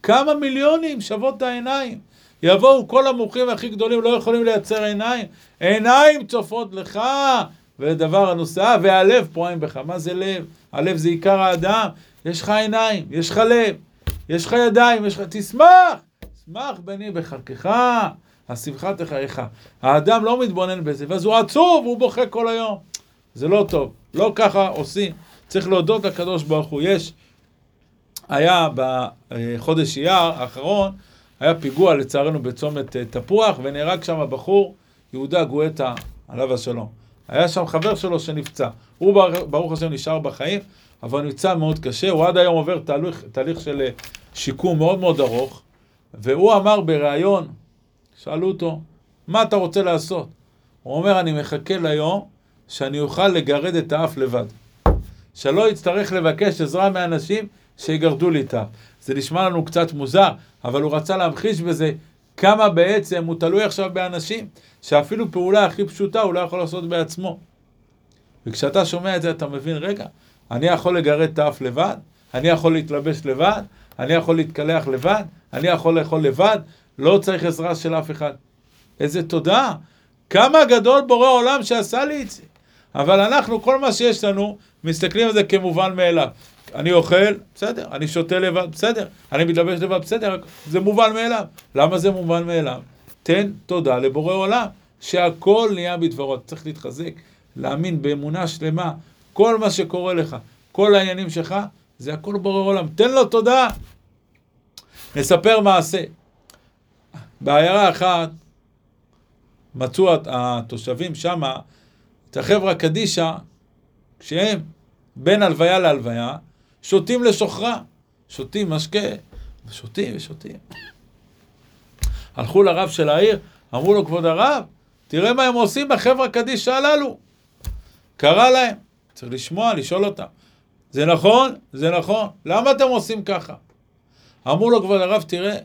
כמה מיליונים שוות את העיניים. יבואו כל המומחים הכי גדולים, לא יכולים לייצר עיניים. עיניים צופות לך, ודבר הנוסעה, והלב פועם בך. מה זה לב? הלב זה עיקר האדם. יש לך עיניים, יש לך לב, יש לך ידיים, יש לך... תשמח! שמח בני בחלקך, השמחה תחייך. האדם לא מתבונן בזה, ואז הוא עצוב, הוא בוכה כל היום. זה לא טוב, לא ככה עושים. צריך להודות לקדוש ברוך הוא. יש היה בחודש אייר האחרון, היה פיגוע לצערנו בצומת אה, תפוח, ונהרג שם בחור, יהודה גואטה, עליו השלום. היה שם חבר שלו שנפצע. הוא ברוך השם נשאר בחיים, אבל נפצע מאוד קשה, הוא עד היום עובר תהליך, תהליך של אה, שיקום מאוד מאוד ארוך, והוא אמר בריאיון, שאלו אותו, מה אתה רוצה לעשות? הוא אומר, אני מחכה ליום שאני אוכל לגרד את האף לבד. שלא יצטרך לבקש עזרה מאנשים שיגרדו לי את האף. זה נשמע לנו קצת מוזר, אבל הוא רצה להמחיש בזה כמה בעצם הוא תלוי עכשיו באנשים, שאפילו פעולה הכי פשוטה הוא לא יכול לעשות בעצמו. וכשאתה שומע את זה אתה מבין, רגע, אני יכול לגרד את האף לבד, אני יכול להתלבש לבד, אני יכול להתקלח לבד, אני יכול לאכול לבד, לא צריך עזרה של אף אחד. איזה תודה. כמה גדול בורא עולם שעשה לי את זה. אבל אנחנו, כל מה שיש לנו, מסתכלים על זה כמובן מאליו. אני אוכל, בסדר, אני שותה לבד, בסדר, אני מתלבש לבד, בסדר, זה מובן מאליו. למה זה מובן מאליו? תן תודה לבורא עולם, שהכל נהיה בדברו. צריך להתחזק, להאמין באמונה שלמה, כל מה שקורה לך, כל העניינים שלך, זה הכל בורא עולם. תן לו תודה. נספר מעשה. בעיירה אחת מצאו התושבים שם את החברה קדישא, כשהם בין הלוויה להלוויה, שותים לשוכרה. שותים משקה, ושותים ושותים. הלכו לרב של העיר, אמרו לו, כבוד הרב, תראה מה הם עושים בחברה קדישא הללו. קרא להם, צריך לשמוע, לשאול אותם. זה נכון? זה נכון. למה אתם עושים ככה? אמרו לו, כבוד הרב, תראה,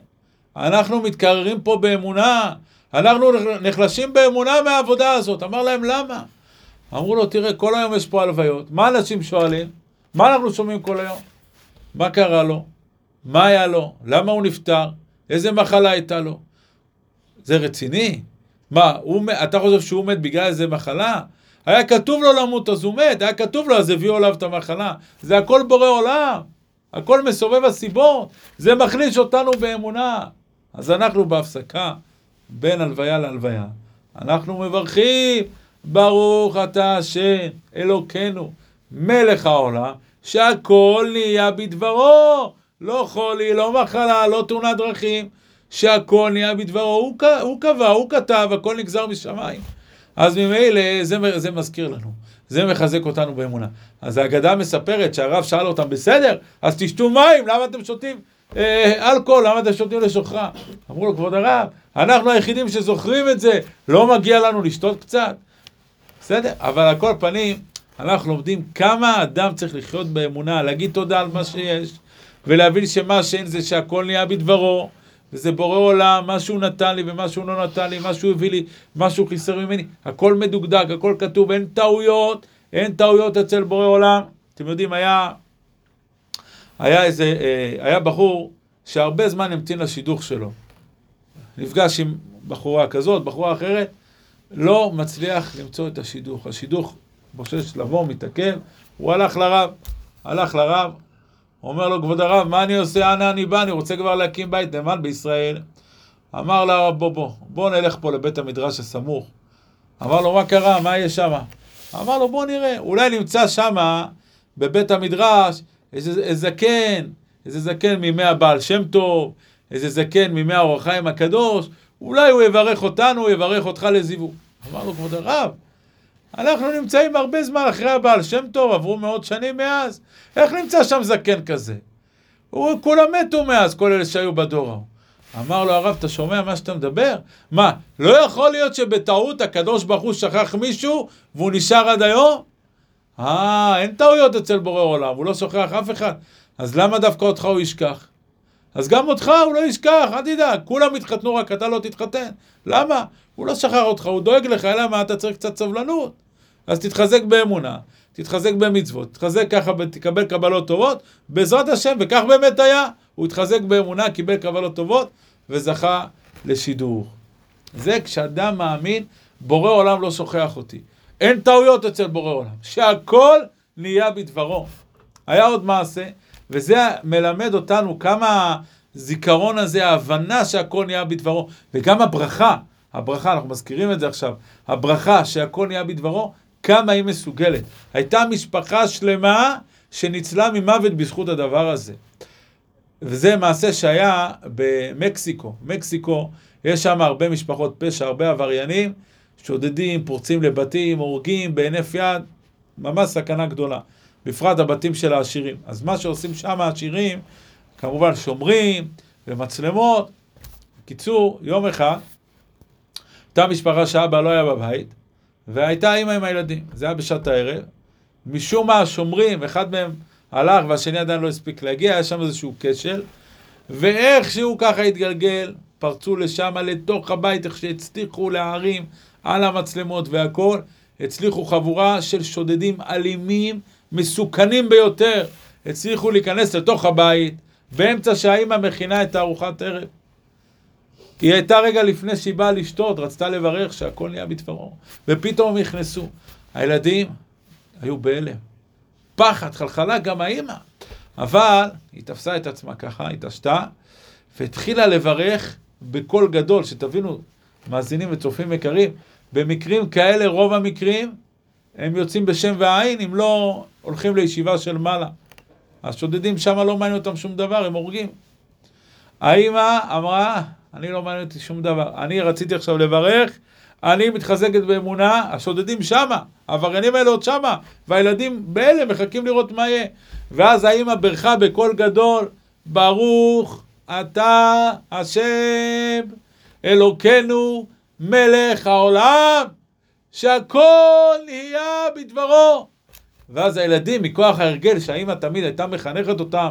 אנחנו מתקררים פה באמונה, אנחנו נחלשים באמונה מהעבודה הזאת. אמר להם, למה? אמרו לו, תראה, כל היום יש פה הלוויות. מה אנשים שואלים? מה אנחנו שומעים כל היום? מה קרה לו? מה היה לו? למה הוא נפטר? איזה מחלה הייתה לו? זה רציני? מה, הוא, אתה חושב שהוא מת בגלל איזה מחלה? היה כתוב לו למות אז הוא מת, היה כתוב לו אז הביאו עליו את המחלה. זה הכל בורא עולם, הכל מסובב הסיבות, זה מחליש אותנו באמונה. אז אנחנו בהפסקה בין הלוויה להלוויה, אנחנו מברכים, ברוך אתה השם, אלוקינו, מלך העולם, שהכל נהיה בדברו, לא חולי, לא מחלה, לא תאונת דרכים, שהכל נהיה בדברו, הוא, הוא קבע, הוא כתב, הכל נגזר משמיים. אז ממילא זה, זה מזכיר לנו, זה מחזק אותנו באמונה. אז האגדה מספרת שהרב שאל אותם, בסדר, אז תשתו מים, למה אתם שותים אה, אלכוהול, למה אתם שותים לשוכרה? אמרו לו, כבוד הרב, אנחנו היחידים שזוכרים את זה, לא מגיע לנו לשתות קצת? בסדר, אבל על כל פנים, אנחנו לומדים כמה אדם צריך לחיות באמונה, להגיד תודה על מה שיש, ולהבין שמה שאין זה שהכל נהיה בדברו, וזה בורא עולם, מה שהוא נתן לי ומה שהוא לא נתן לי, מה שהוא הביא לי, מה שהוא חיסר ממני, הכל מדוקדק, הכל כתוב, אין טעויות, אין טעויות אצל בורא עולם. אתם יודעים, היה, היה איזה, אה, היה בחור שהרבה זמן המתין לשידוך שלו. נפגש עם בחורה כזאת, בחורה אחרת, לא מצליח למצוא את השידוך. השידוך בושש לבוא, מתעכב, הוא הלך לרב, הלך לרב, אומר לו, כבוד הרב, מה אני עושה, אנה אני בא, אני רוצה כבר להקים בית נאמן בישראל. אמר לרב, בוא, בוא, בוא נלך פה לבית המדרש הסמוך. אמר לו, מה קרה, מה יש שם? אמר לו, בוא נראה, אולי נמצא שם, בבית המדרש, איזה זקן, איזה זקן מימי הבעל שם טוב, איזה זקן מימי האור החיים הקדוש, אולי הוא יברך אותנו, הוא יברך אותך לזיווג. אמר לו, כבוד הרב, אנחנו נמצאים הרבה זמן אחרי הבעל שם טוב, עברו מאות שנים מאז. איך נמצא שם זקן כזה? הוא, כולם מתו מאז, כל אלה שהיו בדור ההוא. אמר לו הרב, אתה שומע מה שאתה מדבר? מה, לא יכול להיות שבטעות הקדוש ברוך הוא שכח מישהו והוא נשאר עד היום? אה, אין טעויות אצל בורא עולם, הוא לא שוכח אף אחד. אז למה דווקא אותך הוא ישכח? אז גם אותך הוא לא ישכח, אל תדאג, כולם יתחתנו, רק אתה לא תתחתן. למה? הוא לא שכח אותך, הוא דואג לך, אלא מה, אתה צריך קצת סבלנות. אז תתחזק באמונה, תתחזק במצוות, תתחזק ככה, תקבל קבלות טובות, בעזרת השם, וכך באמת היה. הוא התחזק באמונה, קיבל קבלות טובות, וזכה לשידור. זה כשאדם מאמין, בורא עולם לא שוכח אותי. אין טעויות אצל בורא עולם, שהכל נהיה בדברו. היה עוד מעשה, וזה מלמד אותנו כמה הזיכרון הזה, ההבנה שהכל נהיה בדברו, וגם הברכה, הברכה, אנחנו מזכירים את זה עכשיו, הברכה שהכל נהיה בדברו, כמה היא מסוגלת. הייתה משפחה שלמה שניצלה ממוות בזכות הדבר הזה. וזה מעשה שהיה במקסיקו. מקסיקו, יש שם הרבה משפחות פשע, הרבה עבריינים, שודדים, פורצים לבתים, הורגים בהינף יד, ממש סכנה גדולה. בפרט הבתים של העשירים. אז מה שעושים שם העשירים, כמובן שומרים ומצלמות. בקיצור, יום אחד, הייתה משפחה שאבא לא היה בבית, והייתה אימא עם הילדים. זה היה בשעת הערב. משום מה השומרים, אחד מהם הלך והשני עדיין לא הספיק להגיע, היה שם איזשהו כשל, ואיכשהו ככה התגלגל, פרצו לשם לתוך הבית, איך שהצליחו להערים על המצלמות והכל, הצליחו חבורה של שודדים אלימים, מסוכנים ביותר, הצליחו להיכנס לתוך הבית, באמצע שהאימא מכינה את הארוחת ערב. היא הייתה רגע לפני שהיא באה לשתות, רצתה לברך שהכל נהיה בתברו, ופתאום הם נכנסו. הילדים היו בהלם. פחד, חלחלה, גם האימא. אבל היא תפסה את עצמה ככה, התעשתה, והתחילה לברך בקול גדול, שתבינו, מאזינים וצופים יקרים, במקרים כאלה, רוב המקרים, הם יוצאים בשם ועין, אם לא הולכים לישיבה של מעלה. השודדים שם לא מעניין אותם שום דבר, הם הורגים. האימא אמרה, אני לא מעניין אותי שום דבר, אני רציתי עכשיו לברך, אני מתחזקת באמונה, השודדים שמה, העבריינים האלה עוד שמה, והילדים באלה מחכים לראות מה יהיה. ואז האימא ברכה בקול גדול, ברוך אתה השם אלוקינו מלך העולם, שהכל נהיה בדברו. ואז הילדים, מכוח ההרגל שהאימא תמיד הייתה מחנכת אותם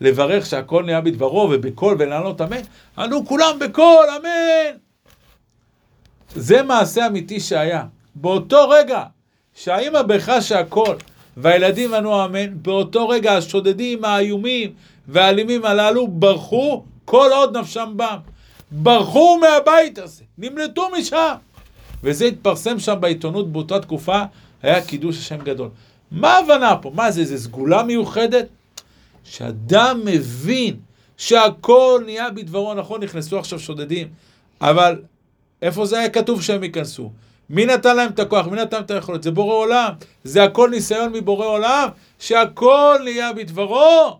לברך שהכל נהיה בדברו ובקול ולענות אמן, ענו כולם בקול, אמן. זה מעשה אמיתי שהיה. באותו רגע שהאימא בכה שהכל והילדים ענו אמן, באותו רגע השודדים האיומים והאלימים הללו ברחו כל עוד נפשם בם. ברחו מהבית הזה, נמלטו משם. וזה התפרסם שם בעיתונות באותה תקופה, היה קידוש השם גדול. מה ההבנה פה? מה זה, זה סגולה מיוחדת? שאדם מבין שהכל נהיה בדברו, נכון, נכנסו עכשיו שודדים, אבל איפה זה היה כתוב שהם ייכנסו? מי נתן להם את הכוח? מי נתן את היכולת? זה בורא עולם. זה הכל ניסיון מבורא עולם, שהכל נהיה בדברו.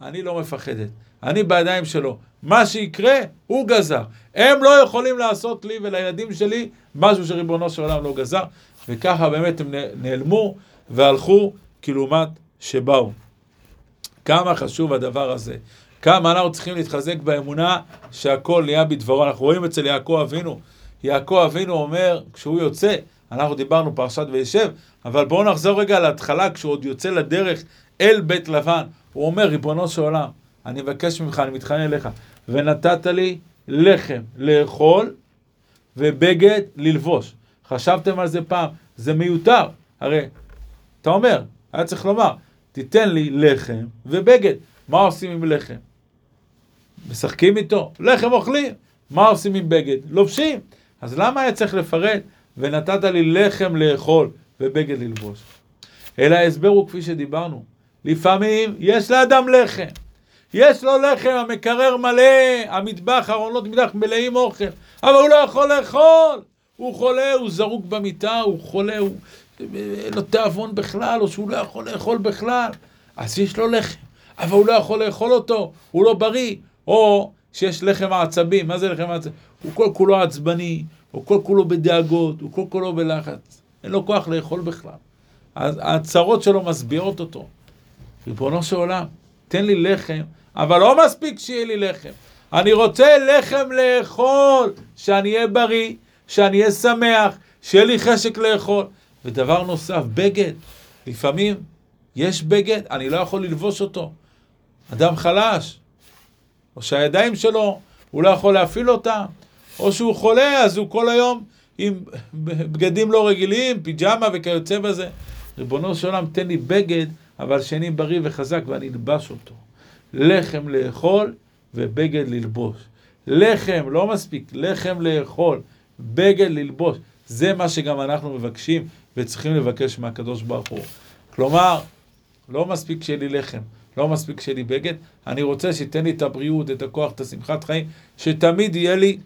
אני לא מפחדת. אני בידיים שלו. מה שיקרה, הוא גזר. הם לא יכולים לעשות לי ולילדים שלי משהו שריבונו של עולם לא גזר. וככה באמת הם נעלמו והלכו כלעומת שבאו. כמה חשוב הדבר הזה. כמה אנחנו צריכים להתחזק באמונה שהכל נהיה בדברו. אנחנו רואים אצל יעקב אבינו. יעקב אבינו אומר, כשהוא יוצא, אנחנו דיברנו פרשת וישב, אבל בואו נחזור רגע להתחלה, כשהוא עוד יוצא לדרך אל בית לבן. הוא אומר, ריבונו של עולם, אני מבקש ממך, אני מתחנן אליך, ונתת לי לחם לאכול ובגד ללבוש. חשבתם על זה פעם? זה מיותר. הרי, אתה אומר, היה צריך לומר, תיתן לי לחם ובגד. מה עושים עם לחם? משחקים איתו, לחם אוכלים. מה עושים עם בגד? לובשים. אז למה היה צריך לפרט? ונתת לי לחם לאכול ובגד ללבוש. אלא ההסבר הוא כפי שדיברנו. לפעמים יש לאדם לחם. יש לו לחם, המקרר מלא, המטבח, ארונות מטבח מלאים אוכל, אבל הוא לא יכול לאכול. הוא חולה, הוא זרוק במיטה, הוא חולה, הוא... אין לו תיאבון בכלל, או שהוא לא יכול לאכול בכלל. אז יש לו לחם, אבל הוא לא יכול לאכול אותו, הוא לא בריא. או שיש לחם העצבים, מה זה לחם העצבים? הוא כל כולו עצבני, הוא כל כולו בדאגות, הוא כל כולו בלחץ. אין לו כוח לאכול בכלל. הצרות שלו משביעות אותו. ריבונו של עולם, תן לי לחם, אבל לא מספיק שיהיה לי לחם. אני רוצה לחם לאכול, שאני אהיה בריא, שאני אהיה שמח, שיהיה לי חשק לאכול. ודבר נוסף, בגד. לפעמים יש בגד, אני לא יכול ללבוש אותו. אדם חלש, או שהידיים שלו, הוא לא יכול להפעיל אותם, או שהוא חולה, אז הוא כל היום עם בגדים לא רגילים, פיג'מה וכיוצא בזה. ריבונו של עולם, תן לי בגד, אבל שאני בריא וחזק ואני אלבש אותו. לחם לאכול ובגד ללבוש. לחם, לא מספיק, לחם לאכול, בגד ללבוש. זה מה שגם אנחנו מבקשים וצריכים לבקש מהקדוש ברוך הוא. כלומר, לא מספיק שיהיה לי לחם, לא מספיק שיהיה לי בגד, אני רוצה שייתן לי את הבריאות, את הכוח, את השמחת חיים, שתמיד יהיה לי,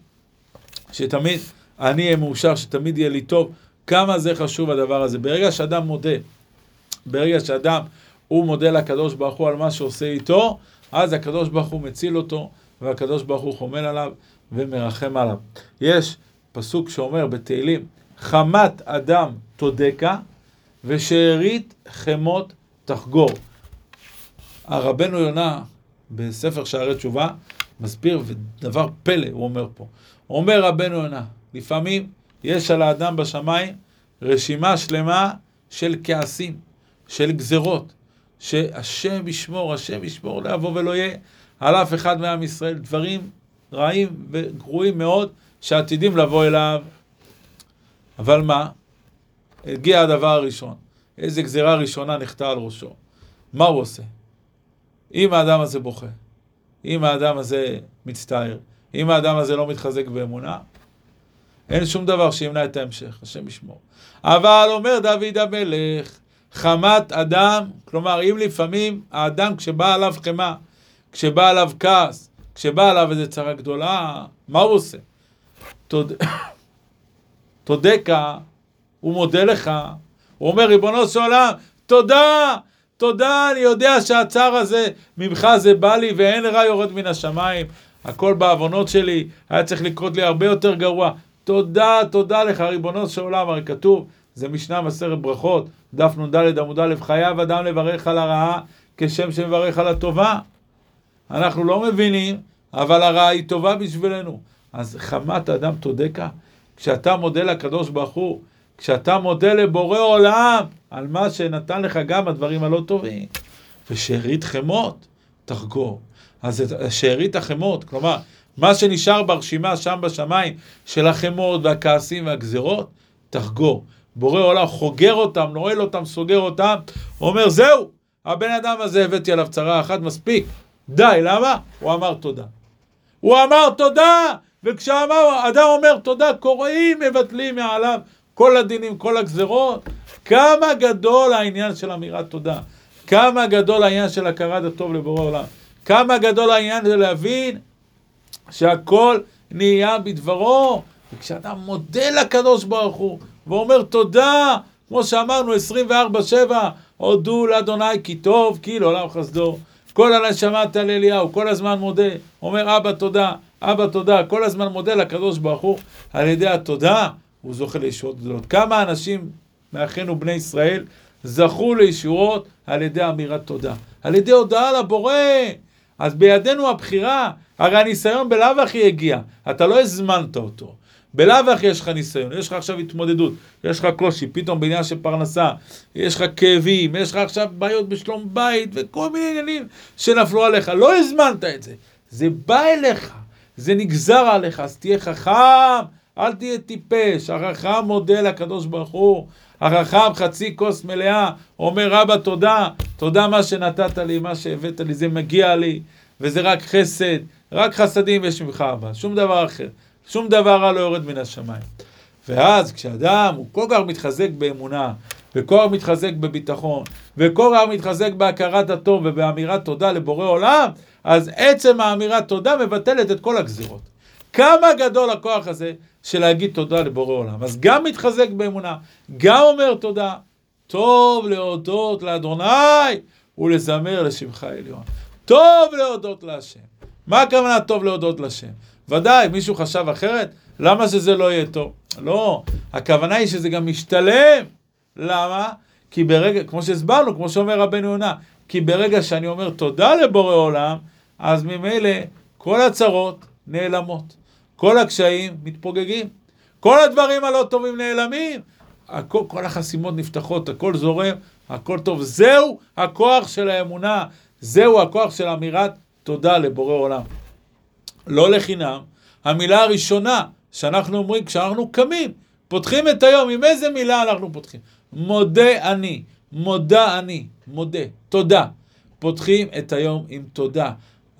שתמיד אני אהיה מאושר, שתמיד יהיה לי טוב. כמה זה חשוב הדבר הזה. ברגע שאדם מודה, ברגע שאדם הוא מודה לקדוש ברוך הוא על מה שעושה איתו, אז הקדוש ברוך הוא מציל אותו, והקדוש ברוך הוא חומל עליו ומרחם עליו. יש פסוק שאומר בתהילים, חמת אדם תודקה ושארית חמות תחגור. הרבנו יונה, בספר שערי תשובה, מסביר, ודבר פלא הוא אומר פה. אומר רבנו יונה, לפעמים יש על האדם בשמיים רשימה שלמה של כעסים, של גזרות, שהשם ישמור, השם ישמור, לא יבוא ולא יהיה על אף אחד מעם ישראל, דברים רעים וגרועים מאוד שעתידים לבוא אליו. אבל מה? הגיע הדבר הראשון. איזה גזירה ראשונה נחתה על ראשו. מה הוא עושה? אם האדם הזה בוכה, אם האדם הזה מצטער, אם האדם הזה לא מתחזק באמונה, אין שום דבר שימנע את ההמשך, השם ישמור. אבל אומר דוד המלך, חמת אדם, כלומר, אם לפעמים האדם כשבא עליו חמאה, כשבא עליו כעס, כשבא עליו איזו צרה גדולה, מה הוא עושה? תודה הוא מודה לך, הוא אומר, ריבונו של עולם, תודה, תודה, אני יודע שהצער הזה ממך זה בא לי ואין רע יורד מן השמיים. הכל בעוונות שלי, היה צריך לקרות לי הרבה יותר גרוע. תודה, תודה לך, ריבונו של עולם, הרי כתוב, זה משנה מסרת ברכות, דף נ"ד עמוד א', חייב אדם לברך על הרעה כשם שמברך על הטובה. אנחנו לא מבינים, אבל הרעה היא טובה בשבילנו. אז חמת אדם תודקה, כשאתה מודה לקדוש ברוך הוא, כשאתה מודה לבורא עולם על מה שנתן לך גם הדברים הלא טובים, ושארית חמות תחגור. אז שארית החמות, כלומר, מה שנשאר ברשימה שם בשמיים של החמות והכעסים והגזרות, תחגור. בורא עולם חוגר אותם, נועל אותם, סוגר אותם, אומר, זהו, הבן אדם הזה הבאתי עליו צרה אחת, מספיק. די, למה? הוא אמר תודה. הוא אמר תודה, וכשאדם אומר תודה, קוראים, מבטלים מעליו כל הדינים, כל הגזרות. כמה גדול העניין של אמירת תודה. כמה גדול העניין של הכרת הטוב לבורא עולם. כמה גדול העניין של להבין שהכל נהיה בדברו. וכשאדם מודה לקדוש ברוך הוא ואומר תודה, כמו שאמרנו 24-7, הודו לאדוני כי טוב, כי לעולם חסדו. כל הנשמה על אליהו, כל הזמן מודה, אומר אבא תודה, אבא תודה, כל הזמן מודה לקדוש ברוך הוא, על ידי התודה הוא זוכה לישועות גדולות. כמה אנשים מאחינו בני ישראל זכו לישועות על ידי אמירת תודה, על ידי הודעה לבורא. אז בידינו הבחירה, הרי הניסיון בלאו הכי הגיע, אתה לא הזמנת אותו. בלאו הכי יש לך ניסיון, יש לך עכשיו התמודדות, יש לך קושי, פתאום בעניין של פרנסה, יש לך כאבים, יש לך עכשיו בעיות בשלום בית וכל מיני עניינים שנפלו עליך, לא הזמנת את זה, זה בא אליך, זה נגזר עליך, אז תהיה חכם, אל תהיה טיפש, החכם מודה לקדוש ברוך הוא, החכם חצי כוס מלאה, אומר אבא תודה, תודה מה שנתת לי, מה שהבאת לי, זה מגיע לי, וזה רק חסד, רק חסדים יש ממך אבא, שום דבר אחר. שום דבר רע לא יורד מן השמיים. ואז כשאדם הוא כל כך מתחזק באמונה, וכל כך מתחזק בביטחון, וכל כך מתחזק בהכרת הטוב ובאמירת תודה לבורא עולם, אז עצם האמירת תודה מבטלת את כל הגזירות. כמה גדול הכוח הזה של להגיד תודה לבורא עולם. אז גם מתחזק באמונה, גם אומר תודה. טוב להודות לאדוני ולזמר לשמך עליון. טוב להודות להשם. מה הכוונה טוב להודות להשם? ודאי, מישהו חשב אחרת? למה שזה לא יהיה טוב? לא, הכוונה היא שזה גם משתלם. למה? כי ברגע, כמו שהסברנו, כמו שאומר רבנו יונה, כי ברגע שאני אומר תודה לבורא עולם, אז ממילא כל הצרות נעלמות. כל הקשיים מתפוגגים. כל הדברים הלא טובים נעלמים. הכל, כל החסימות נפתחות, הכל זורם, הכל טוב. זהו הכוח של האמונה, זהו הכוח של אמירת תודה לבורא עולם. לא לחינם, המילה הראשונה שאנחנו אומרים כשאנחנו קמים, פותחים את היום, עם איזה מילה אנחנו פותחים? מודה אני, מודה אני, מודה, תודה. פותחים את היום עם תודה.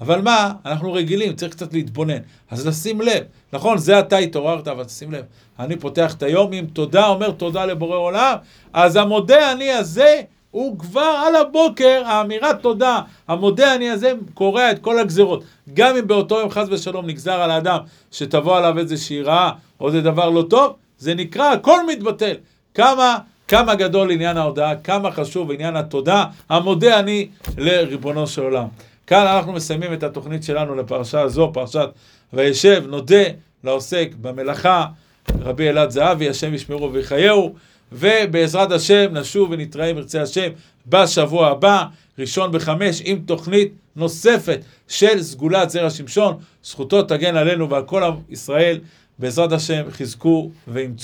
אבל מה, אנחנו רגילים, צריך קצת להתבונן. אז לשים לב, נכון, זה אתה התעוררת, אבל שים לב, אני פותח את היום עם תודה, אומר תודה לבורא עולם, אז המודה אני הזה הוא כבר על הבוקר, האמירת תודה, המודה אני הזה, קורע את כל הגזרות. גם אם באותו יום חס ושלום נגזר על האדם שתבוא עליו איזושהי רעה או איזה דבר לא טוב, זה נקרא, הכל מתבטל. כמה, כמה גדול עניין ההודעה, כמה חשוב עניין התודה, המודה אני לריבונו של עולם. כאן אנחנו מסיימים את התוכנית שלנו לפרשה הזו, פרשת וישב, נודה לעוסק במלאכה, רבי אלעד זהבי, השם ישמרו ויחייהו, ובעזרת השם נשוב ונתראה אם ירצה השם בשבוע הבא, ראשון בחמש, עם תוכנית נוספת של סגולת זרע שמשון, זכותו תגן עלינו ועל כל עם ישראל, בעזרת השם חזקו ואמצו.